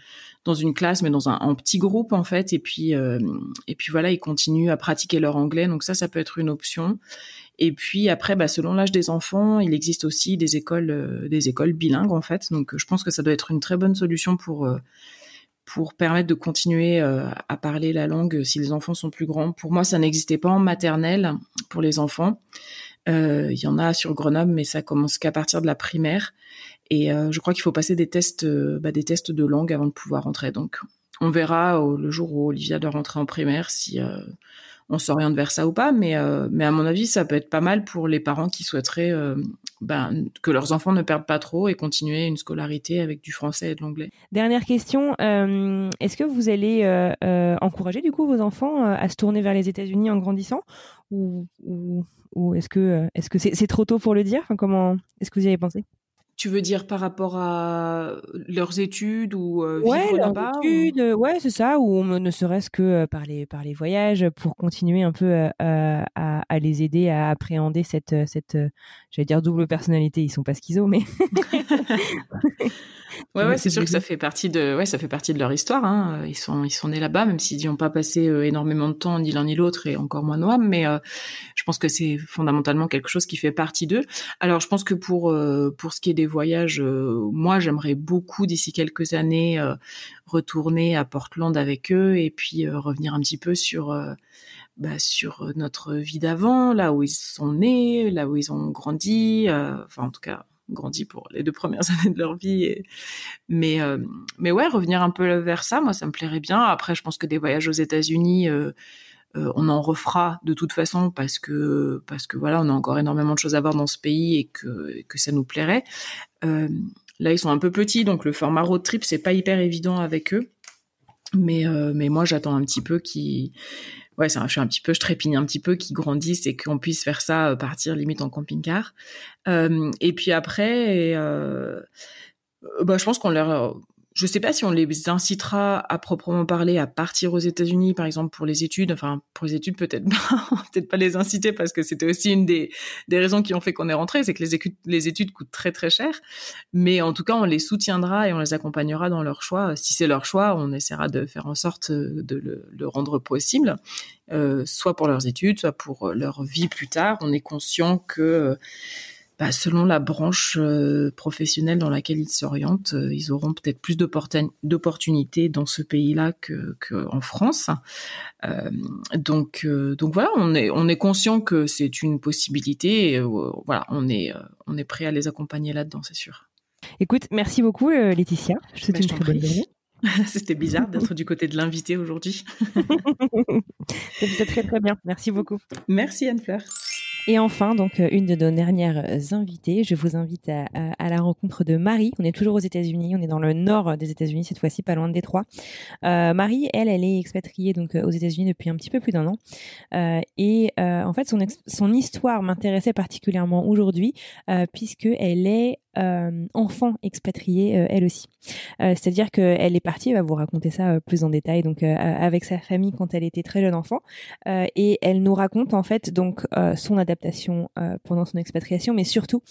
S5: dans une classe, mais dans un, petit groupe en fait. Et puis euh, et puis voilà, ils continuent à pratiquer leur anglais. Donc ça, ça peut être une option. Et puis après, bah, selon l'âge des enfants, il existe aussi des écoles euh, des écoles bilingues en fait. Donc je pense que ça doit être une très bonne solution pour euh, pour permettre de continuer à parler la langue si les enfants sont plus grands. Pour moi, ça n'existait pas en maternelle pour les enfants. Il y en a sur Grenoble, mais ça commence qu'à partir de la primaire. Et euh, je crois qu'il faut passer des tests, euh, bah, des tests de langue avant de pouvoir rentrer. Donc, on verra le jour où Olivia doit rentrer en primaire si euh, on s'oriente vers ça ou pas. Mais, mais à mon avis, ça peut être pas mal pour les parents qui souhaiteraient ben, que leurs enfants ne perdent pas trop et continuer une scolarité avec du français et de l'anglais.
S1: Dernière question, est-ce que vous allez encourager du coup vos enfants à se tourner vers les États-Unis en grandissant ou, ou, est-ce que est-ce que c'est trop tôt pour le dire? Comment est-ce que vous y avez pensé?
S5: Tu veux dire par rapport à leurs études ou euh,
S1: ouais,
S5: vivre là-bas
S1: études, euh, Ouais, c'est ça, ou ne serait-ce que euh, par les, par les voyages pour continuer un peu à, à, les aider à appréhender cette, cette j'allais dire double personnalité, ils sont pas schizo, mais
S5: Ouais, ouais, c'est sûr que ça fait partie de, ouais, ça fait partie de leur histoire. Hein. Ils sont, ils sont nés là-bas, même s'ils n'y ont pas passé euh, énormément de temps, ni l'un ni l'autre, et encore moins Noam. Mais euh, je pense que c'est fondamentalement quelque chose qui fait partie d'eux. Alors, je pense que pour euh, pour ce qui est des voyages, moi, j'aimerais beaucoup d'ici quelques années retourner à Portland avec eux et puis revenir un petit peu sur bah, sur notre vie d'avant, là où ils sont nés, là où ils ont grandi. enfin, en tout cas grandi pour les deux premières années de leur vie. Mais, euh, mais ouais, revenir un peu vers ça, moi, ça me plairait bien. Après, je pense que des voyages aux États-Unis, euh, euh, on en refera de toute façon parce que parce que voilà, on a encore énormément de choses à voir dans ce pays et que que ça nous plairait. Là, ils sont un peu petits, donc le format road trip, c'est pas hyper évident avec eux. Mais, euh, mais moi, j'attends un petit peu qu'ils ouais, je suis un petit peu, je trépigne un petit peu qu'ils grandissent et qu'on puisse faire ça, partir limite en camping-car. Euh, et puis après, euh, bah, je pense qu'on leur, je sais pas si on les incitera à proprement parler à partir aux États-Unis, par exemple pour les études. Enfin, pour les études, peut-être pas, peut-être pas les inciter parce que c'était aussi une des, des raisons qui ont fait qu'on est rentré, c'est que les études, les études coûtent très très cher. Mais en tout cas, on les soutiendra et on les accompagnera dans leur choix. Si c'est leur choix, on essaiera de faire en sorte de le, le rendre possible, euh, soit pour leurs études, soit pour leur vie plus tard. On est conscient que bah, selon la branche euh, professionnelle dans laquelle ils s'orientent, euh, ils auront peut-être plus d'opportunités dans ce pays-là que, en France. Euh, donc, donc voilà, on est on est conscient que c'est une possibilité. Et, voilà, on est on est prêt à les accompagner là-dedans, c'est sûr.
S1: Écoute, merci beaucoup Laetitia. Je te souhaite bah, une très bonne journée.
S5: C'était bizarre d'être du côté de l'invité aujourd'hui.
S1: C'est très très bien. Merci beaucoup.
S5: Merci Anne-Fleur.
S1: Et enfin, donc, euh, une de nos dernières euh, invitées, je vous invite à, la rencontre de Marie. On est toujours aux États-Unis, on est dans le nord des États-Unis cette fois-ci, pas loin de Détroit. Euh, Marie, elle, elle est expatriée donc euh, aux États-Unis depuis un petit peu plus d'un an. Euh, et euh, en fait, son, son histoire m'intéressait particulièrement aujourd'hui puisque elle est euh, enfant expatriée euh, elle aussi. Euh, c'est-à-dire qu'elle est partie, elle va vous raconter ça plus en détail, donc avec sa famille quand elle était très jeune enfant, et elle nous raconte en fait donc son adaptation pendant son expatriation, mais surtout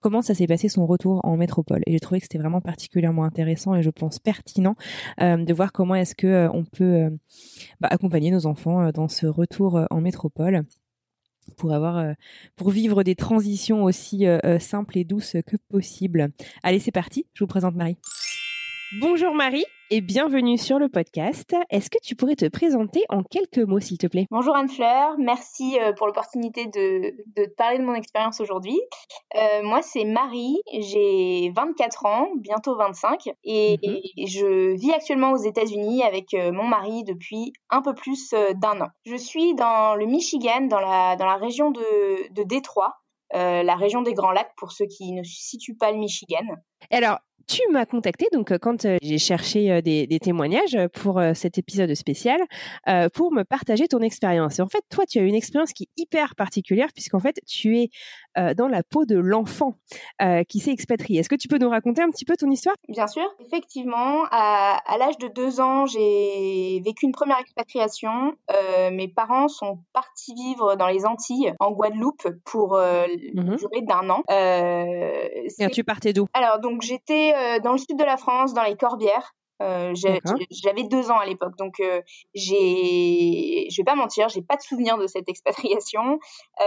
S1: comment ça s'est passé son retour en métropole. Et j'ai trouvé que c'était vraiment particulièrement intéressant et je pense pertinent de voir comment est-ce que on peut bah, accompagner nos enfants dans ce retour en métropole pour avoir euh, pour vivre des transitions aussi euh, euh, simples et douces que possible. Allez, c'est parti, je vous présente Marie. Bonjour Marie et bienvenue sur le podcast. Est-ce que tu pourrais te présenter en quelques mots, s'il te plaît?
S6: Bonjour Anne-Fleur, merci pour l'opportunité de, de te parler de mon expérience aujourd'hui. Euh, moi, c'est Marie, j'ai 24 ans, bientôt 25, et, mhm. je vis actuellement aux États-Unis avec mon mari depuis un peu plus d'un an. Je suis dans le Michigan, dans la, dans la région de, de Détroit. Euh, la région des Grands Lacs pour ceux qui ne situent pas le Michigan.
S1: Alors, tu m'as contacté donc euh, quand euh, j'ai cherché euh, des, témoignages pour cet épisode spécial pour me partager ton expérience. Et en fait, toi, tu as une expérience qui est hyper particulière puisqu'en fait, tu es dans la peau de l'enfant qui s'est expatrié. Est-ce que tu peux nous raconter un petit peu ton histoire?
S6: Bien sûr. Effectivement, à, l'âge de deux ans, j'ai vécu une première expatriation. mes parents sont partis vivre dans les Antilles, en Guadeloupe, pour mmh durée d'un an.
S1: Et tu partais d'où?
S6: Alors donc j'étais euh, dans le sud de la France, dans les Corbières. Euh, j'avais deux ans à l'époque, donc euh, j'ai, je vais pas mentir, j'ai pas de souvenir de cette expatriation.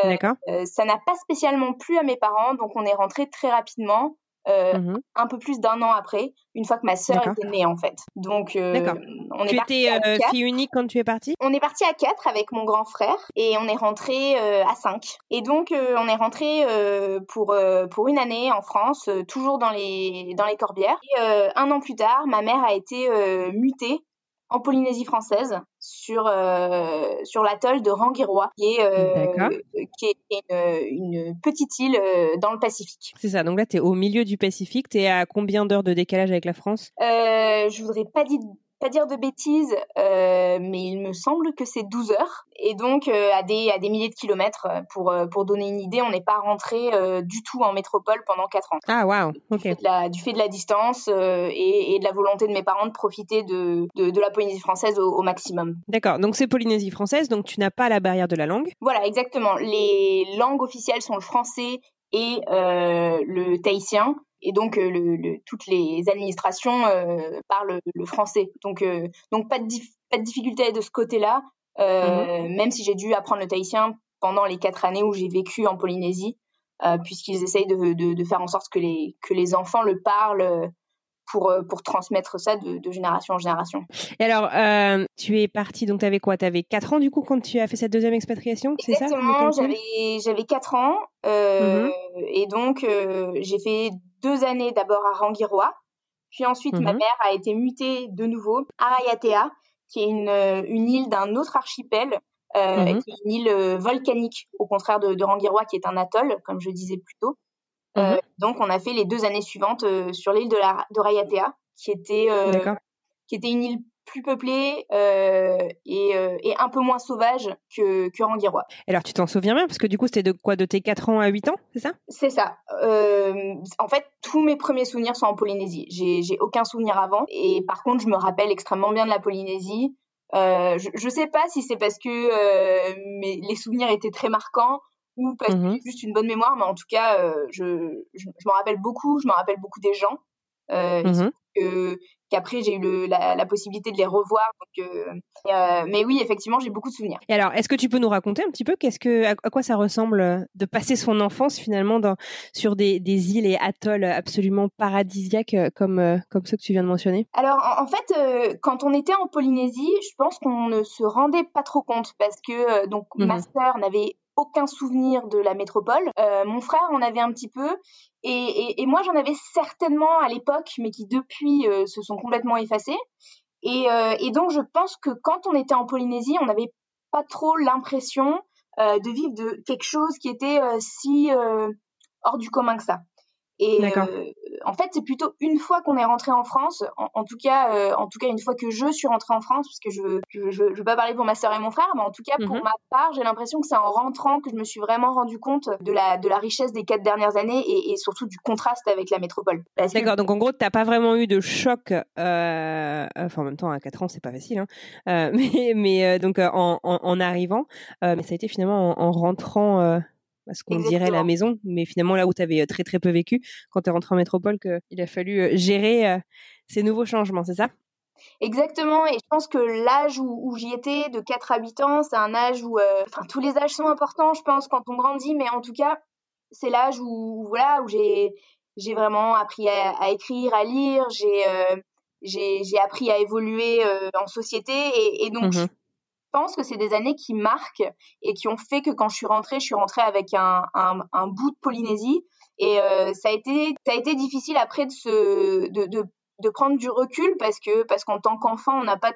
S6: Euh, ça n'a pas spécialement plu à mes parents, donc on est rentré très rapidement. Euh, mmh un peu plus d'un an après, une fois que ma sœur était née en fait. Donc euh,
S1: on tu est étais euh, fille unique quand tu es partie?
S6: On est parti à quatre avec mon grand frère et on est rentré à cinq. Et donc on est rentré pour pour une année en France, toujours dans les dans les Corbières. Et, un an plus tard, ma mère a été mutée en Polynésie française sur euh, sur l'atoll de Rangiroa qui est euh, qui est une, petite île euh, dans le Pacifique.
S1: C'est ça. Donc là tu es au milieu du Pacifique, tu es à combien d'heures de décalage avec la France?
S6: Je voudrais pas dire pas dire de bêtises, euh, mais il me semble que c'est 12 heures. Et donc, euh, à, des, à des milliers de kilomètres, euh, pour, pour donner une idée, on n'est pas rentré du tout en métropole pendant 4 ans.
S1: Ah, waouh.
S6: Du fait de la, du fait de la distance et, et, de la volonté de mes parents de profiter de, de, de la Polynésie française au, maximum.
S1: D'accord, donc c'est Polynésie française, donc tu n'as pas la barrière de la langue
S6: Voilà, exactement. Les langues officielles sont le français et le tahitien et donc euh, le, toutes les administrations euh, parlent le français. Donc, euh, donc pas, de pas de difficulté de ce côté-là, mmh même si j'ai dû apprendre le tahitien pendant les quatre années où j'ai vécu en Polynésie, puisqu'ils essayent de, de, de, faire en sorte que les, que les enfants le parlent pour, pour transmettre ça de, de, génération en génération.
S1: Et alors, euh, tu es partie, donc tu avais quoi? Tu avais 4 ans du coup quand tu as fait cette deuxième expatriation?
S6: C'est ça? Exactement, j'avais 4 ans. Euh, mmh Et donc, euh, j'ai fait deux années d'abord à Rangiroa, puis ensuite ma mhm. mère a été mutée de nouveau à Ayatea, qui est une, euh, une île d'un autre archipel, euh, mhm. qui est une île euh, volcanique, au contraire de, de Rangiroa qui est un atoll, comme je disais plus tôt. Mhm. donc, on a fait les deux années suivantes sur l'île de, la, de Rayatea, qui était, qui était une île plus peuplée euh, et, euh, et, un peu moins sauvage que, que Rangirois.
S1: Alors tu t'en souviens bien? Parce que du coup c'était de quoi? De tes 4 ans à 8 ans, c'est ça?
S6: C'est ça. Euh, en fait, tous mes premiers souvenirs sont en Polynésie. J'ai aucun souvenir avant et par contre je me rappelle extrêmement bien de la Polynésie. Je, je sais pas si c'est parce que mes, les souvenirs étaient très marquants ou parce que mmh juste une bonne mémoire, mais en tout cas, je, je, je m'en rappelle beaucoup. Je me rappelle beaucoup des gens. Euh, mmh que, qu'après j'ai eu le, la, la, possibilité de les revoir. Donc, euh, euh, mais oui, effectivement, j'ai beaucoup de souvenirs.
S1: Et alors, est-ce que tu peux nous raconter un petit peu qu'est-ce que, à, quoi ça ressemble de passer son enfance finalement dans, sur des, des îles et atolls absolument paradisiaques comme, comme ceux que tu viens de mentionner?
S6: Alors, en, en fait, quand on était en Polynésie, je pense qu'on ne se rendait pas trop compte parce que donc mmh ma sœur n'avait aucun souvenir de la métropole. Euh, mon frère en avait un petit peu et, moi j'en avais certainement à l'époque, mais qui depuis euh, se sont complètement effacés. Et, euh, et, donc je pense que quand on était en Polynésie, on n'avait pas trop l'impression de vivre de quelque chose qui était si hors du commun que ça. Et euh, en fait, c'est plutôt une fois qu'on est rentré en France, en, en tout cas, euh, en tout cas une fois que je suis rentrée en France, parce que je je, je, je veux pas parler pour ma sœur et mon frère, mais en tout cas pour mm -hmm. ma part, j'ai l'impression que c'est en rentrant que je me suis vraiment rendu compte de la de la richesse des quatre dernières années et, et surtout du contraste avec la métropole.
S1: D'accord. Donc en gros, t'as pas vraiment eu de choc. Euh... Enfin, en même temps, à 4 ans, c'est pas facile. Hein. Mais mais donc en, en, en, arrivant, mais ça a été finalement en, en rentrant ce qu'on dirait la maison, mais finalement là où tu avais très très peu vécu, quand tu es rentré en métropole, qu'il a fallu gérer ces nouveaux changements, c'est ça?
S6: Exactement, et je pense que l'âge où, où j'y étais, de 4 à 8 ans, c'est un âge où, euh, enfin, tous les âges sont importants, je pense, quand on grandit, mais en tout cas, c'est l'âge où, voilà, où j'ai, j'ai vraiment appris à, à, écrire, à lire, j'ai, euh, j'ai, appris à évoluer euh, en société, et, et donc, mmh pense que c'est des années qui marquent et qui ont fait que quand je suis rentrée, je suis rentrée avec un, un, un bout de Polynésie. Et euh, ça a été, ça a été difficile après de se, de, de, de prendre du recul parce que, parce qu'en tant qu'enfant, on n'a pas,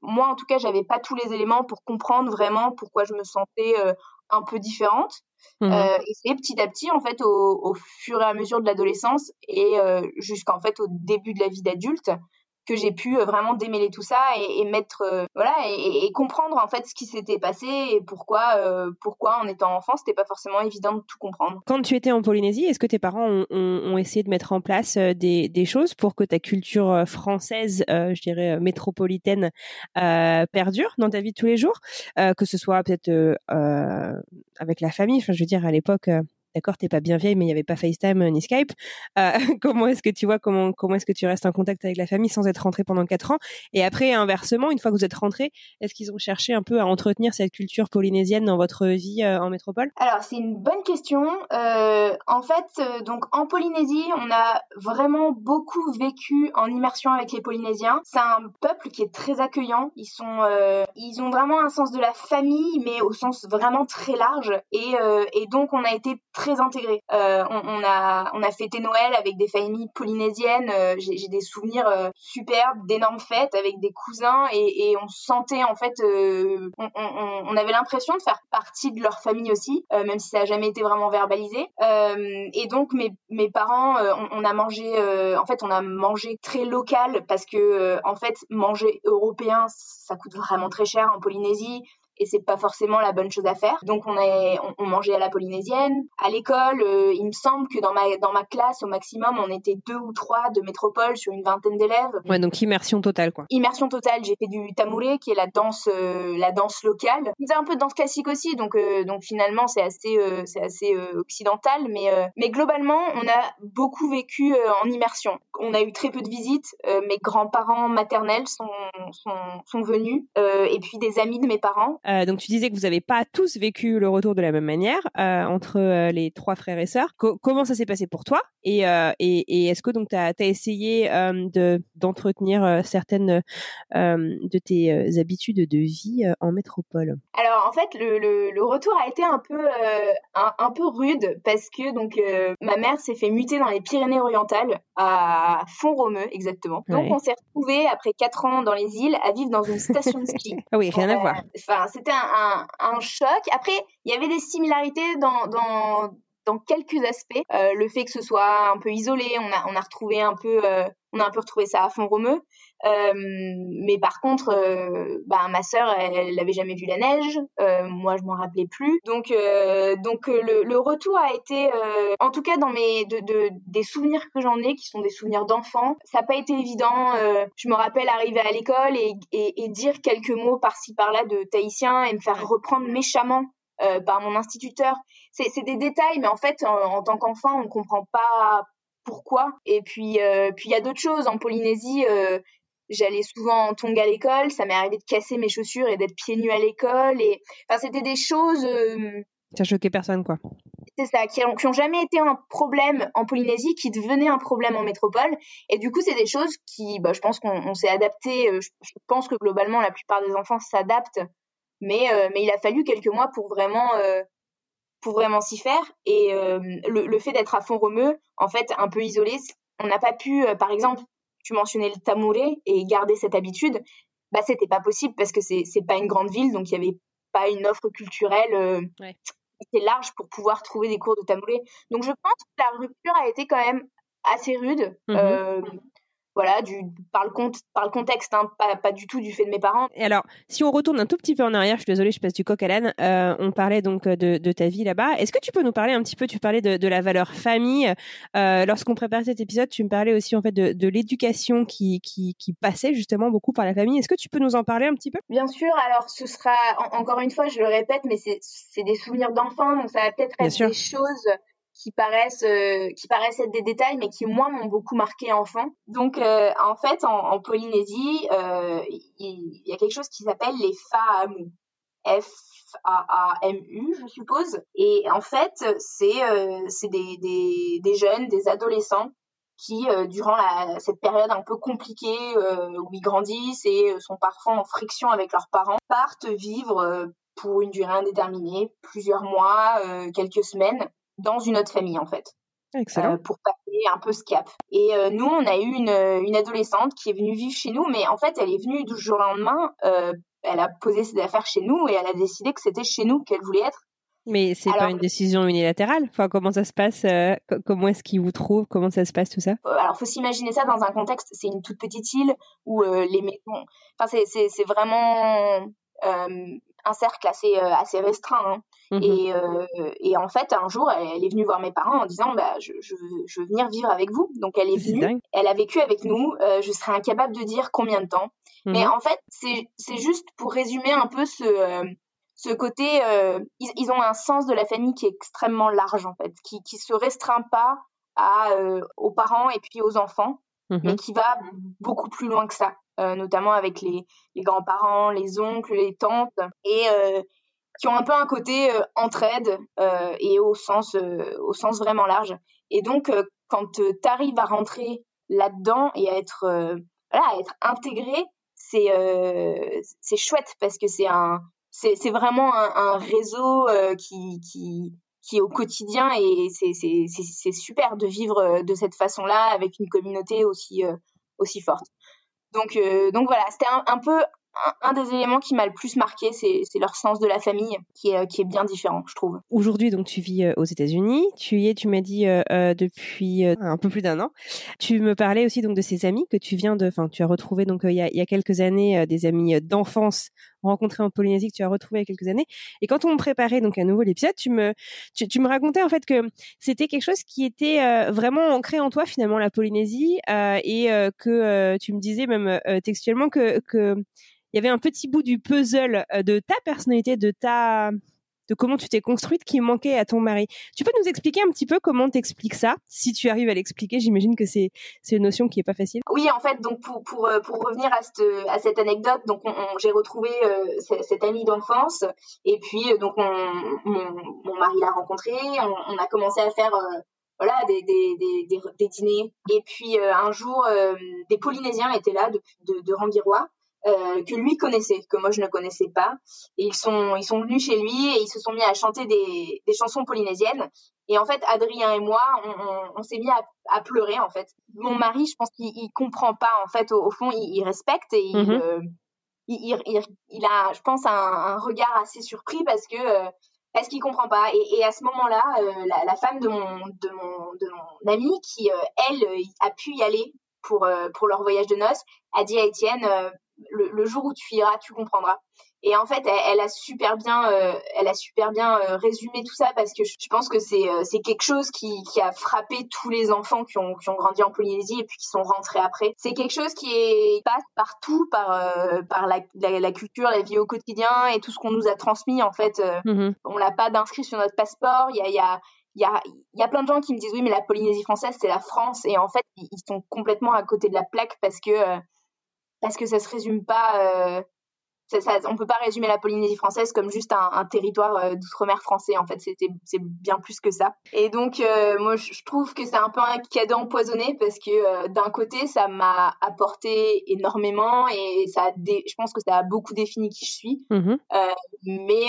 S6: moi en tout cas, j'avais pas tous les éléments pour comprendre vraiment pourquoi je me sentais euh, un peu différente. Mmh. Euh, et c'est petit à petit, en fait, au, au, fur et à mesure de l'adolescence et jusqu'en fait au début de la vie d'adulte, que j'ai pu euh, vraiment démêler tout ça et, et mettre euh, voilà et, comprendre en fait ce qui s'était passé et pourquoi euh, pourquoi en étant enfant c'était pas forcément évident de tout comprendre.
S1: Quand tu étais en Polynésie, est-ce que tes parents ont, essayé de mettre en place des, choses pour que ta culture française, je dirais métropolitaine, perdure dans ta vie de tous les jours, que ce soit peut-être avec la famille. Enfin, je veux dire à l'époque d'accord, t'es pas bien vieille, mais il n'y avait pas FaceTime ni Skype. Euh, comment est-ce que tu vois comment comment est-ce que tu restes en contact avec la famille sans être rentrée pendant quatre ans? Et après, inversement, une fois que vous êtes rentrée, est-ce qu'ils ont cherché un peu à entretenir cette culture polynésienne dans votre vie euh, en métropole?
S6: Alors c'est une bonne question. Euh, en fait, euh, donc en Polynésie, on a vraiment beaucoup vécu en immersion avec les Polynésiens. C'est un peuple qui est très accueillant. Ils sont euh, ils ont vraiment un sens de la famille, mais au sens vraiment très large. Et et donc on a été intégré. Euh, on, a on a fêté Noël avec des familles polynésiennes. Euh, J'ai des souvenirs euh, superbes d'énormes fêtes avec des cousins et, on sentait en fait, on, on, avait l'impression de faire partie de leur famille aussi, même si ça a jamais été vraiment verbalisé. Et donc mes mes parents, on, a mangé, en fait on a mangé très local parce que en fait manger européen ça coûte vraiment très cher en Polynésie et c'est pas forcément la bonne chose à faire. Donc on, est, on, on mangeait à la polynésienne. À l'école, euh, il me semble que dans ma, dans ma classe, au maximum, on était deux ou trois de métropole sur une vingtaine d'élèves.
S1: Ouais, donc immersion totale, quoi.
S6: Immersion totale. J'ai fait du tamouré, qui est la danse, euh, la danse locale. C'est un peu de danse classique aussi, donc, euh, donc finalement, c'est assez, euh, c'est assez euh, occidental, mais, mais globalement, on a beaucoup vécu en immersion. On a eu très peu de visites. mes grands-parents maternels sont, sont, sont venus, et puis des amis de mes parents.
S1: Euh, donc tu disais que vous n'avez pas tous vécu le retour de la même manière euh, entre euh, les trois frères et sœurs. Co comment ça s'est passé pour toi? Et, et, et est-ce que donc tu as, essayé de d'entretenir certaines de tes habitudes de vie en métropole?
S6: Alors en fait le, le, le, retour a été un peu un, un, peu rude parce que donc ma mère s'est fait muter dans les Pyrénées-Orientales à Font-Romeu exactement. Donc ouais. on s'est retrouvés après quatre ans dans les îles à vivre dans une station de ski.
S1: ah oui, rien à voir.
S6: Enfin c'était un, choc. Après, il y avait des similarités dans, dans quelques aspects. Euh, le fait que ce soit un peu isolé, on a, retrouvé un peu, euh, on a un peu retrouvé ça à fond romeux. Euh, mais par contre, bah, ma sœur, elle n'avait jamais vu la neige. Moi, je m'en rappelais plus. Donc, donc le, retour a été, en tout cas dans mes de, de des souvenirs que j'en ai, qui sont des souvenirs d'enfants, ça n'a pas été évident. je me rappelle arriver à l'école et, dire quelques mots par-ci par-là de tahitien et me faire reprendre méchamment par mon instituteur. C'est des détails, mais en fait, en, en tant qu'enfant, on comprend pas pourquoi. Et puis, euh, puis il y a d'autres choses. En Polynésie, euh, j'allais souvent en tongs à l'école. Ça m'est arrivé de casser mes chaussures et d'être pieds nus à l'école. Et enfin, c'était des choses. Euh,
S1: ça choquait personne, quoi.
S6: C'est ça, qui ont, qui ont, jamais été un problème en Polynésie, qui devenaient un problème en métropole. Et du coup, c'est des choses qui, bah, je pense qu'on s'est adapté. Je, je, pense que globalement, la plupart des enfants s'adaptent. Mais, euh, mais il a fallu quelques mois pour vraiment euh, pour vraiment s'y faire. Et euh, le, le, fait d'être à fond romeux, en fait, un peu isolé, on n'a pas pu, euh, par exemple, tu mentionnais le tamouré et garder cette habitude, bah c'était pas possible parce que c'est c'est pas une grande ville, donc il y avait pas une offre culturelle euh, ouais. assez large pour pouvoir trouver des cours de tamouré. Donc je pense que la rupture a été quand même assez rude. Mmh euh, voilà, du, par, le compte, par le contexte, hein, pas, pas, du tout du fait de mes parents.
S1: Et alors, si on retourne un tout petit peu en arrière, je suis désolée, je passe du coq à l'âne, euh, on parlait donc de, de ta vie là-bas. Est-ce que tu peux nous parler un petit peu, tu parlais de, de la valeur famille. Euh, Lorsqu'on préparait cet épisode, tu me parlais aussi en fait de, de l'éducation qui, qui, qui, passait justement beaucoup par la famille. Est-ce que tu peux nous en parler un petit peu?
S6: Bien sûr, alors ce sera, en, encore une fois, je le répète, mais c'est des souvenirs d'enfants, donc ça va peut-être être, être des choses qui paraissent euh, qui paraissent être des détails mais qui moi m'ont beaucoup marqué enfant. Donc euh, en fait en, Polynésie euh, il, y a quelque chose qui s'appelle les Faamu. F A A M U je suppose et en fait c'est c'est des, des jeunes des adolescents qui durant cette période un peu compliquée où ils grandissent et sont parfois en friction avec leurs parents partent vivre pour une durée indéterminée, plusieurs mois, quelques semaines dans une autre famille en fait.
S1: Excellent. Euh,
S6: pour passer un peu ce cap. Et euh, nous, on a eu une, une, adolescente qui est venue vivre chez nous, mais en fait, elle est venue du jour au lendemain. Euh, elle a posé ses affaires chez nous et elle a décidé que c'était chez nous qu'elle voulait être.
S1: Mais c'est pas une décision unilatérale? Enfin, comment ça se passe euh, Comment est-ce qu'ils vous trouvent? Comment ça se passe tout ça?
S6: Euh, Alors, faut s'imaginer ça dans un contexte. C'est une toute petite île où euh, les maisons. Enfin, c'est vraiment un cercle assez assez restreint. Hein. Mmh et, euh, et, en fait, un jour, elle, est venue voir mes parents en disant bah, je, je, je veux venir vivre avec vous. Donc, elle est venue, elle a vécu avec nous. Euh, je serais incapable de dire combien de temps. Mmh Mais en fait, c'est juste pour résumer un peu ce, euh, ce côté. Euh, ils, ils, ont un sens de la famille qui est extrêmement large, en fait, qui ne se restreint pas à, euh, aux parents et puis aux enfants, mmh mais qui va beaucoup plus loin que ça. notamment avec les, les grands-parents, les oncles, les tantes. Et qui ont un peu un côté euh, entraide euh, et au sens, euh, au sens vraiment large. Et donc, euh, quand tu arrives à rentrer là-dedans et à être, voilà, à être intégré, c'est c'est chouette parce que c'est un c'est vraiment un, un réseau qui, qui, qui est au quotidien et c'est super de vivre de cette façon-là avec une communauté aussi, aussi forte. Donc, donc voilà, c'était un, peu un, des éléments qui m'a le plus marqué, c'est leur sens de la famille, qui est, qui est bien différent, je trouve.
S1: Aujourd'hui, donc, tu vis euh, aux États-Unis. Tu y es, tu m'as dit, euh, euh depuis euh, un peu plus d'un an. Tu me parlais aussi donc de ces amis que tu viens de, enfin, tu as retrouvé donc il y a quelques années des amis d'enfance rencontrés en Polynésie que tu as retrouvé il y a quelques années. Et quand on préparait donc un nouveau épisode, tu me, tu, tu, me racontais en fait que c'était quelque chose qui était euh, vraiment ancré en toi finalement la Polynésie euh, et que tu me disais même textuellement que que il y avait un petit bout du puzzle euh, de ta personnalité, de ta de comment tu t'es construite qui manquait à ton mari. Tu peux nous expliquer un petit peu comment t'expliques ça Si tu arrives à l'expliquer, j'imagine que c'est une notion qui est pas facile.
S6: Oui, en fait, donc pour pour euh, pour revenir à cette à cette anecdote, donc on, on, j'ai retrouvé euh, cette amie d'enfance et puis euh, donc on, mon, mari l'a rencontré, on, a commencé à faire voilà des, des, des, des, dîners et puis un jour des Polynésiens étaient là de de, de Rangirois euh, que lui connaissait, que moi je ne connaissais pas. Et ils sont, ils sont venus chez lui et ils se sont mis à chanter des, des chansons polynésiennes. Et en fait, Adrien et moi, on, on, on s'est mis à, à, pleurer en fait. Mon mari, je pense qu'il il comprend pas en fait. Au, au fond, il, il, respecte et il, mm-hmm. euh, il, il, il, a, je pense, un, un, regard assez surpris parce que euh, parce qu'il comprend pas. Et, à ce moment-là, la, femme de mon, de mon, de mon amie, qui, elle, a pu y aller pour, pour leur voyage de noces, a dit à Étienne, le, jour où tu iras, tu comprendras. Et en fait, elle, a super bien, euh, elle a super bien euh, résumé tout ça parce que je, pense que c'est euh, c'est quelque chose qui, qui a frappé tous les enfants qui ont qui ont grandi en Polynésie et puis qui sont rentrés après. C'est quelque chose qui est passe partout par par la, la, culture, la vie au quotidien et tout ce qu'on nous a transmis en fait. Mm-hmm. On l'a pas d'inscrit sur notre passeport. Il y a, y a il y a, y a plein de gens qui me disent oui mais la Polynésie française c'est la France et en fait ils sont complètement à côté de la plaque parce que parce que ça se résume pas. Euh, ça, ça, on peut pas résumer la Polynésie française comme juste un, un territoire euh, d'outre-mer français. En fait, c'est bien plus que ça. Et donc, euh, moi, je trouve que c'est un peu un cadeau empoisonné parce que euh, d'un côté, ça m'a apporté énormément et ça, a je pense que ça a beaucoup défini qui je suis. Mmh mais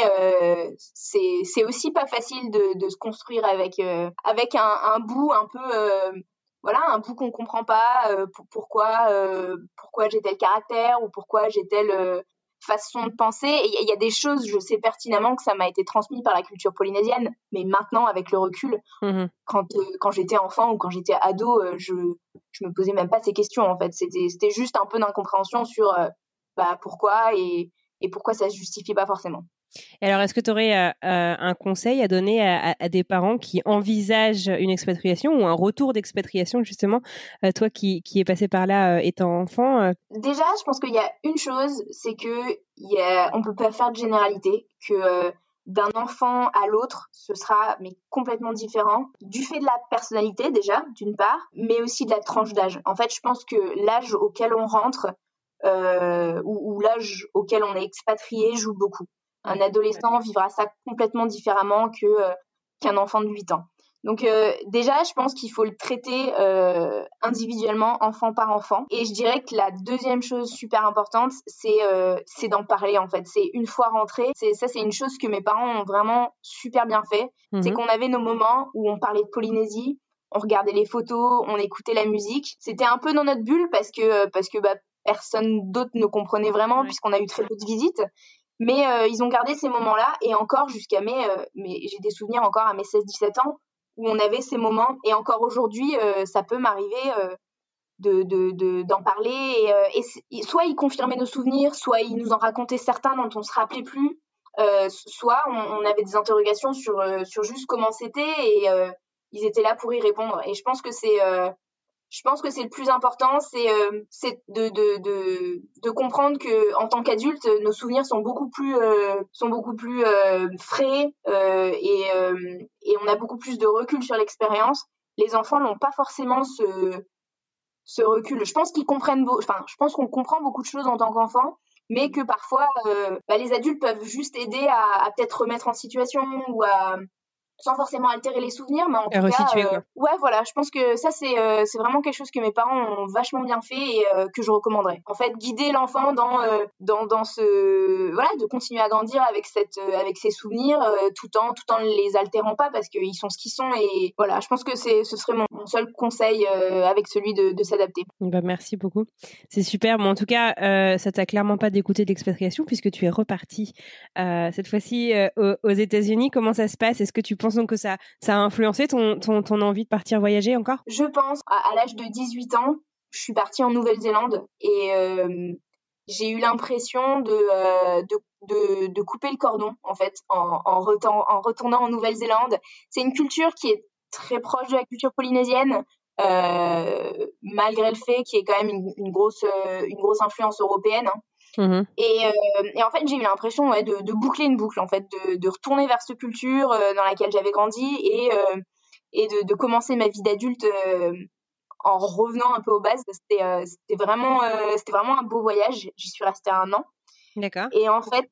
S6: c'est c'est aussi pas facile de, de se construire avec avec un, un bout un peu voilà un bout qu'on comprend pas euh, pourquoi euh, pourquoi j'ai tel caractère ou pourquoi j'ai telle euh, façon de penser. Et il y a des choses je sais pertinemment que ça m'a été transmis par la culture polynésienne mais maintenant avec le recul mmh quand quand j'étais enfant ou quand j'étais ado je je me posais même pas ces questions en fait. C'était c'était juste un peu d'incompréhension sur bah pourquoi et et pourquoi ça se justifie pas forcément
S1: alors, est-ce que tu aurais euh, euh, un conseil à donner à, des parents qui envisagent une expatriation ou un retour d'expatriation, justement, euh, toi qui, qui es passé par là étant enfant
S6: Déjà, je pense qu'il y a une chose, c'est que y a, on peut pas faire de généralité, que d'un enfant à l'autre, ce sera mais complètement différent du fait de la personnalité déjà, d'une part, mais aussi de la tranche d'âge. En fait, je pense que l'âge auquel on rentre ou l'âge auquel on est expatrié joue beaucoup. Un adolescent vivra ça complètement différemment que euh, qu'un enfant de 8 ans. Donc euh, déjà, je pense qu'il faut le traiter euh, individuellement, enfant par enfant. Et je dirais que la deuxième chose super importante, c'est euh, c'est d'en parler en fait. C'est une fois rentré, c'est ça, c'est une chose que mes parents ont vraiment super bien fait. C'est mhm. qu'on avait nos moments où on parlait de Polynésie, on regardait les photos, on écoutait la musique. C'était un peu dans notre bulle parce que parce que bah, personne d'autre ne comprenait vraiment puisqu'on a eu très peu de visites. Mais euh, ils ont gardé ces moments-là et encore jusqu'à mes, euh, j'ai des souvenirs encore à mes 16-17 ans où on avait ces moments et encore aujourd'hui euh, ça peut m'arriver de, d'en parler et, soit ils confirmaient nos souvenirs, soit ils nous en racontaient certains dont on se rappelait plus, soit on, on, avait des interrogations sur sur juste comment c'était et ils étaient là pour y répondre. Et je pense que c'est je pense que c'est le plus important, c'est euh, de, de, de, de, comprendre que en tant qu'adulte, nos souvenirs sont beaucoup plus euh, sont beaucoup plus euh, frais euh, et, et on a beaucoup plus de recul sur l'expérience. Les enfants n'ont pas forcément ce ce recul. Je pense qu'ils comprennent, enfin, je pense qu'on comprend beaucoup de choses en tant qu'enfant, mais que parfois, bah, les adultes peuvent juste aider à, à peut-être remettre en situation ou à sans forcément altérer les souvenirs, mais en tout cas, euh, ouais, voilà, je pense que ça c'est euh, c'est vraiment quelque chose que mes parents ont vachement bien fait et euh, que je recommanderais. En fait, guider l'enfant dans dans dans ce voilà, de continuer à grandir avec cette avec ses souvenirs tout en tout en les altérant pas parce qu'ils sont ce qu'ils sont et voilà, je pense que c'est ce serait mon, seul conseil avec celui de, de s'adapter.
S1: Bah, merci beaucoup, c'est super. Mais en tout cas, ça t'a clairement pas dégoûté d'expatriation puisque tu es reparti cette fois-ci aux, aux États-Unis. Comment ça se passe? Est-ce que tu penses donc que ça, a influencé ton, envie de partir voyager encore?
S6: Je pense. À, l'âge de 18 ans, je suis partie en Nouvelle-Zélande et euh, j'ai eu l'impression de, euh, de, couper le cordon, en fait, en, retournant en Nouvelle-Zélande. C'est une culture qui est très proche de la culture polynésienne. Euh, malgré le fait qu'il y ait quand même une, une grosse, une grosse influence européenne. Hein. Mmh et, euh, et, en fait, j'ai eu l'impression ouais, de, de, boucler une boucle, en fait, de, de retourner vers cette culture euh, dans laquelle j'avais grandi et, euh, et de, de, commencer ma vie d'adulte en revenant un peu aux bases. C'était c'était vraiment, c'était vraiment un beau voyage. J'y suis restée un an.
S1: D'accord.
S6: Et en fait,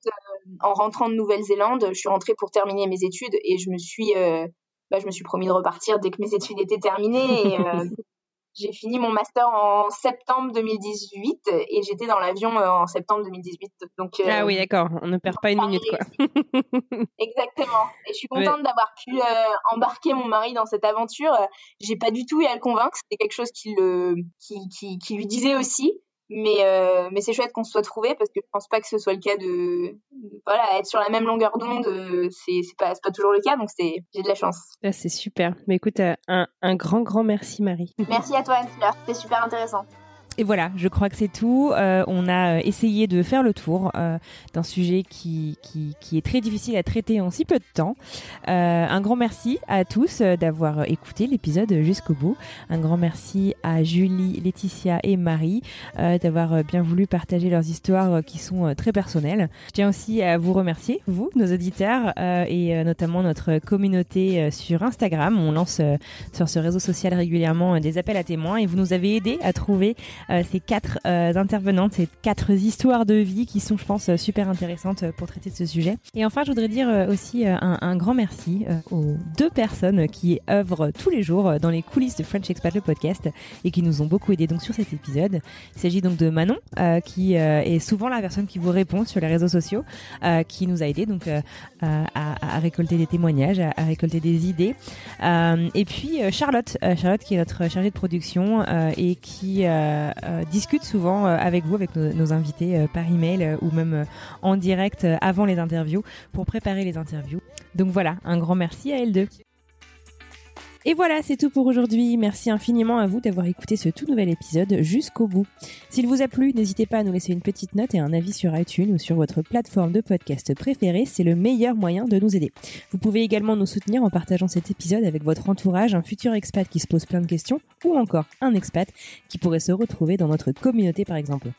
S6: en rentrant de Nouvelle-Zélande, je suis rentrée pour terminer mes études et je me suis, bah, je me suis promis de repartir dès que mes études étaient terminées. Et, J'ai fini mon master en septembre 2018 et j'étais dans l'avion euh, en septembre 2018. Donc,
S1: euh, ah oui, d'accord, on ne perd pas une minute, quoi.
S6: Exactement. Et je suis contente d'avoir pu euh, embarquer mon mari dans cette aventure. J'ai pas du tout eu à le convaincre, c'était quelque chose qui, le, qui, qui, qui lui disait aussi. Mais, euh, mais c'est chouette qu'on se soit trouvé parce que je pense pas que ce soit le cas de, voilà, être sur la même longueur d'onde, euh, c'est, c'est pas, pas toujours le cas, donc c'est, j'ai de la chance.
S1: Ah, c'est super. Mais écoute, euh, un, un grand, grand merci, Marie.
S6: Merci à toi, Anne-Fleur. C'était super intéressant.
S1: Et voilà, je crois que c'est tout. Euh, on a essayé de faire le tour euh, d'un sujet qui, qui, qui, est très difficile à traiter en si peu de temps. Euh, un grand merci à tous euh, d'avoir écouté l'épisode jusqu'au bout. Un grand merci à Julie, Laetitia et Marie euh, d'avoir bien voulu partager leurs histoires qui sont très personnelles. Je tiens aussi à vous remercier, vous, nos auditeurs, et notamment notre communauté sur Instagram. On lance sur ce réseau social régulièrement des appels à témoins et vous nous avez aidé à trouver euh, ces quatre euh, intervenantes, ces quatre histoires de vie qui sont, je pense, super intéressantes pour traiter de ce sujet. Et enfin, je voudrais dire euh, aussi un, grand merci aux deux personnes qui œuvrent tous les jours dans les coulisses de French Expat le podcast et qui nous ont beaucoup aidé donc sur cet épisode. Il s'agit donc de Manon, qui est souvent la personne qui vous répond sur les réseaux sociaux, qui nous a aidé donc à, récolter des témoignages, à, récolter des idées. et puis Charlotte, Charlotte qui est notre chargée de production et qui euh, discute souvent euh, avec vous, avec nos, nos invités euh, par email ou même en direct avant les interviews pour préparer les interviews. Donc voilà, un grand merci à L2. Et voilà, c'est tout pour aujourd'hui. Merci infiniment à vous d'avoir écouté ce tout nouvel épisode jusqu'au bout. S'il vous a plu, n'hésitez pas à nous laisser une petite note et un avis sur iTunes ou sur votre plateforme de podcast préférée. C'est le meilleur moyen de nous aider. Vous pouvez également nous soutenir en partageant cet épisode avec votre entourage, un futur expat qui se pose plein de questions ou encore un expat qui pourrait se retrouver dans notre communauté par exemple.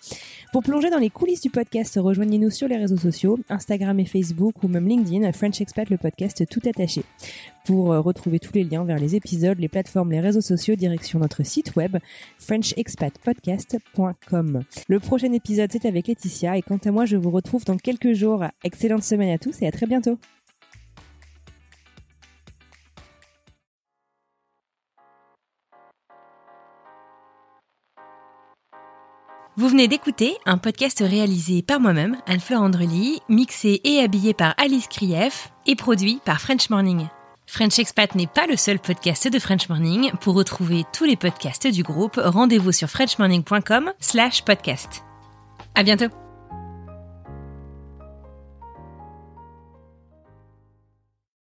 S1: Pour plonger dans les coulisses du podcast, rejoignez-nous sur les réseaux sociaux, Instagram et Facebook ou même LinkedIn, French Expat le podcast tout attaché. Pour euh, retrouver tous les liens vers les épisodes, les plateformes, les réseaux sociaux, direction notre site web frenchexpatpodcast.com. Le prochain épisode, c'est avec Laetitia et quant à moi, je vous retrouve dans quelques jours. Excellente semaine à tous et à très bientôt.
S7: Vous venez d'écouter un podcast réalisé par moi-même, Anne-Fleur Andrely, mixé et habillé par Alice Krief et produit par French Morning. French Expat n'est pas le seul podcast de French Morning. Pour retrouver tous les podcasts du groupe, rendez-vous sur frenchmorning.com slash podcast. À bientôt!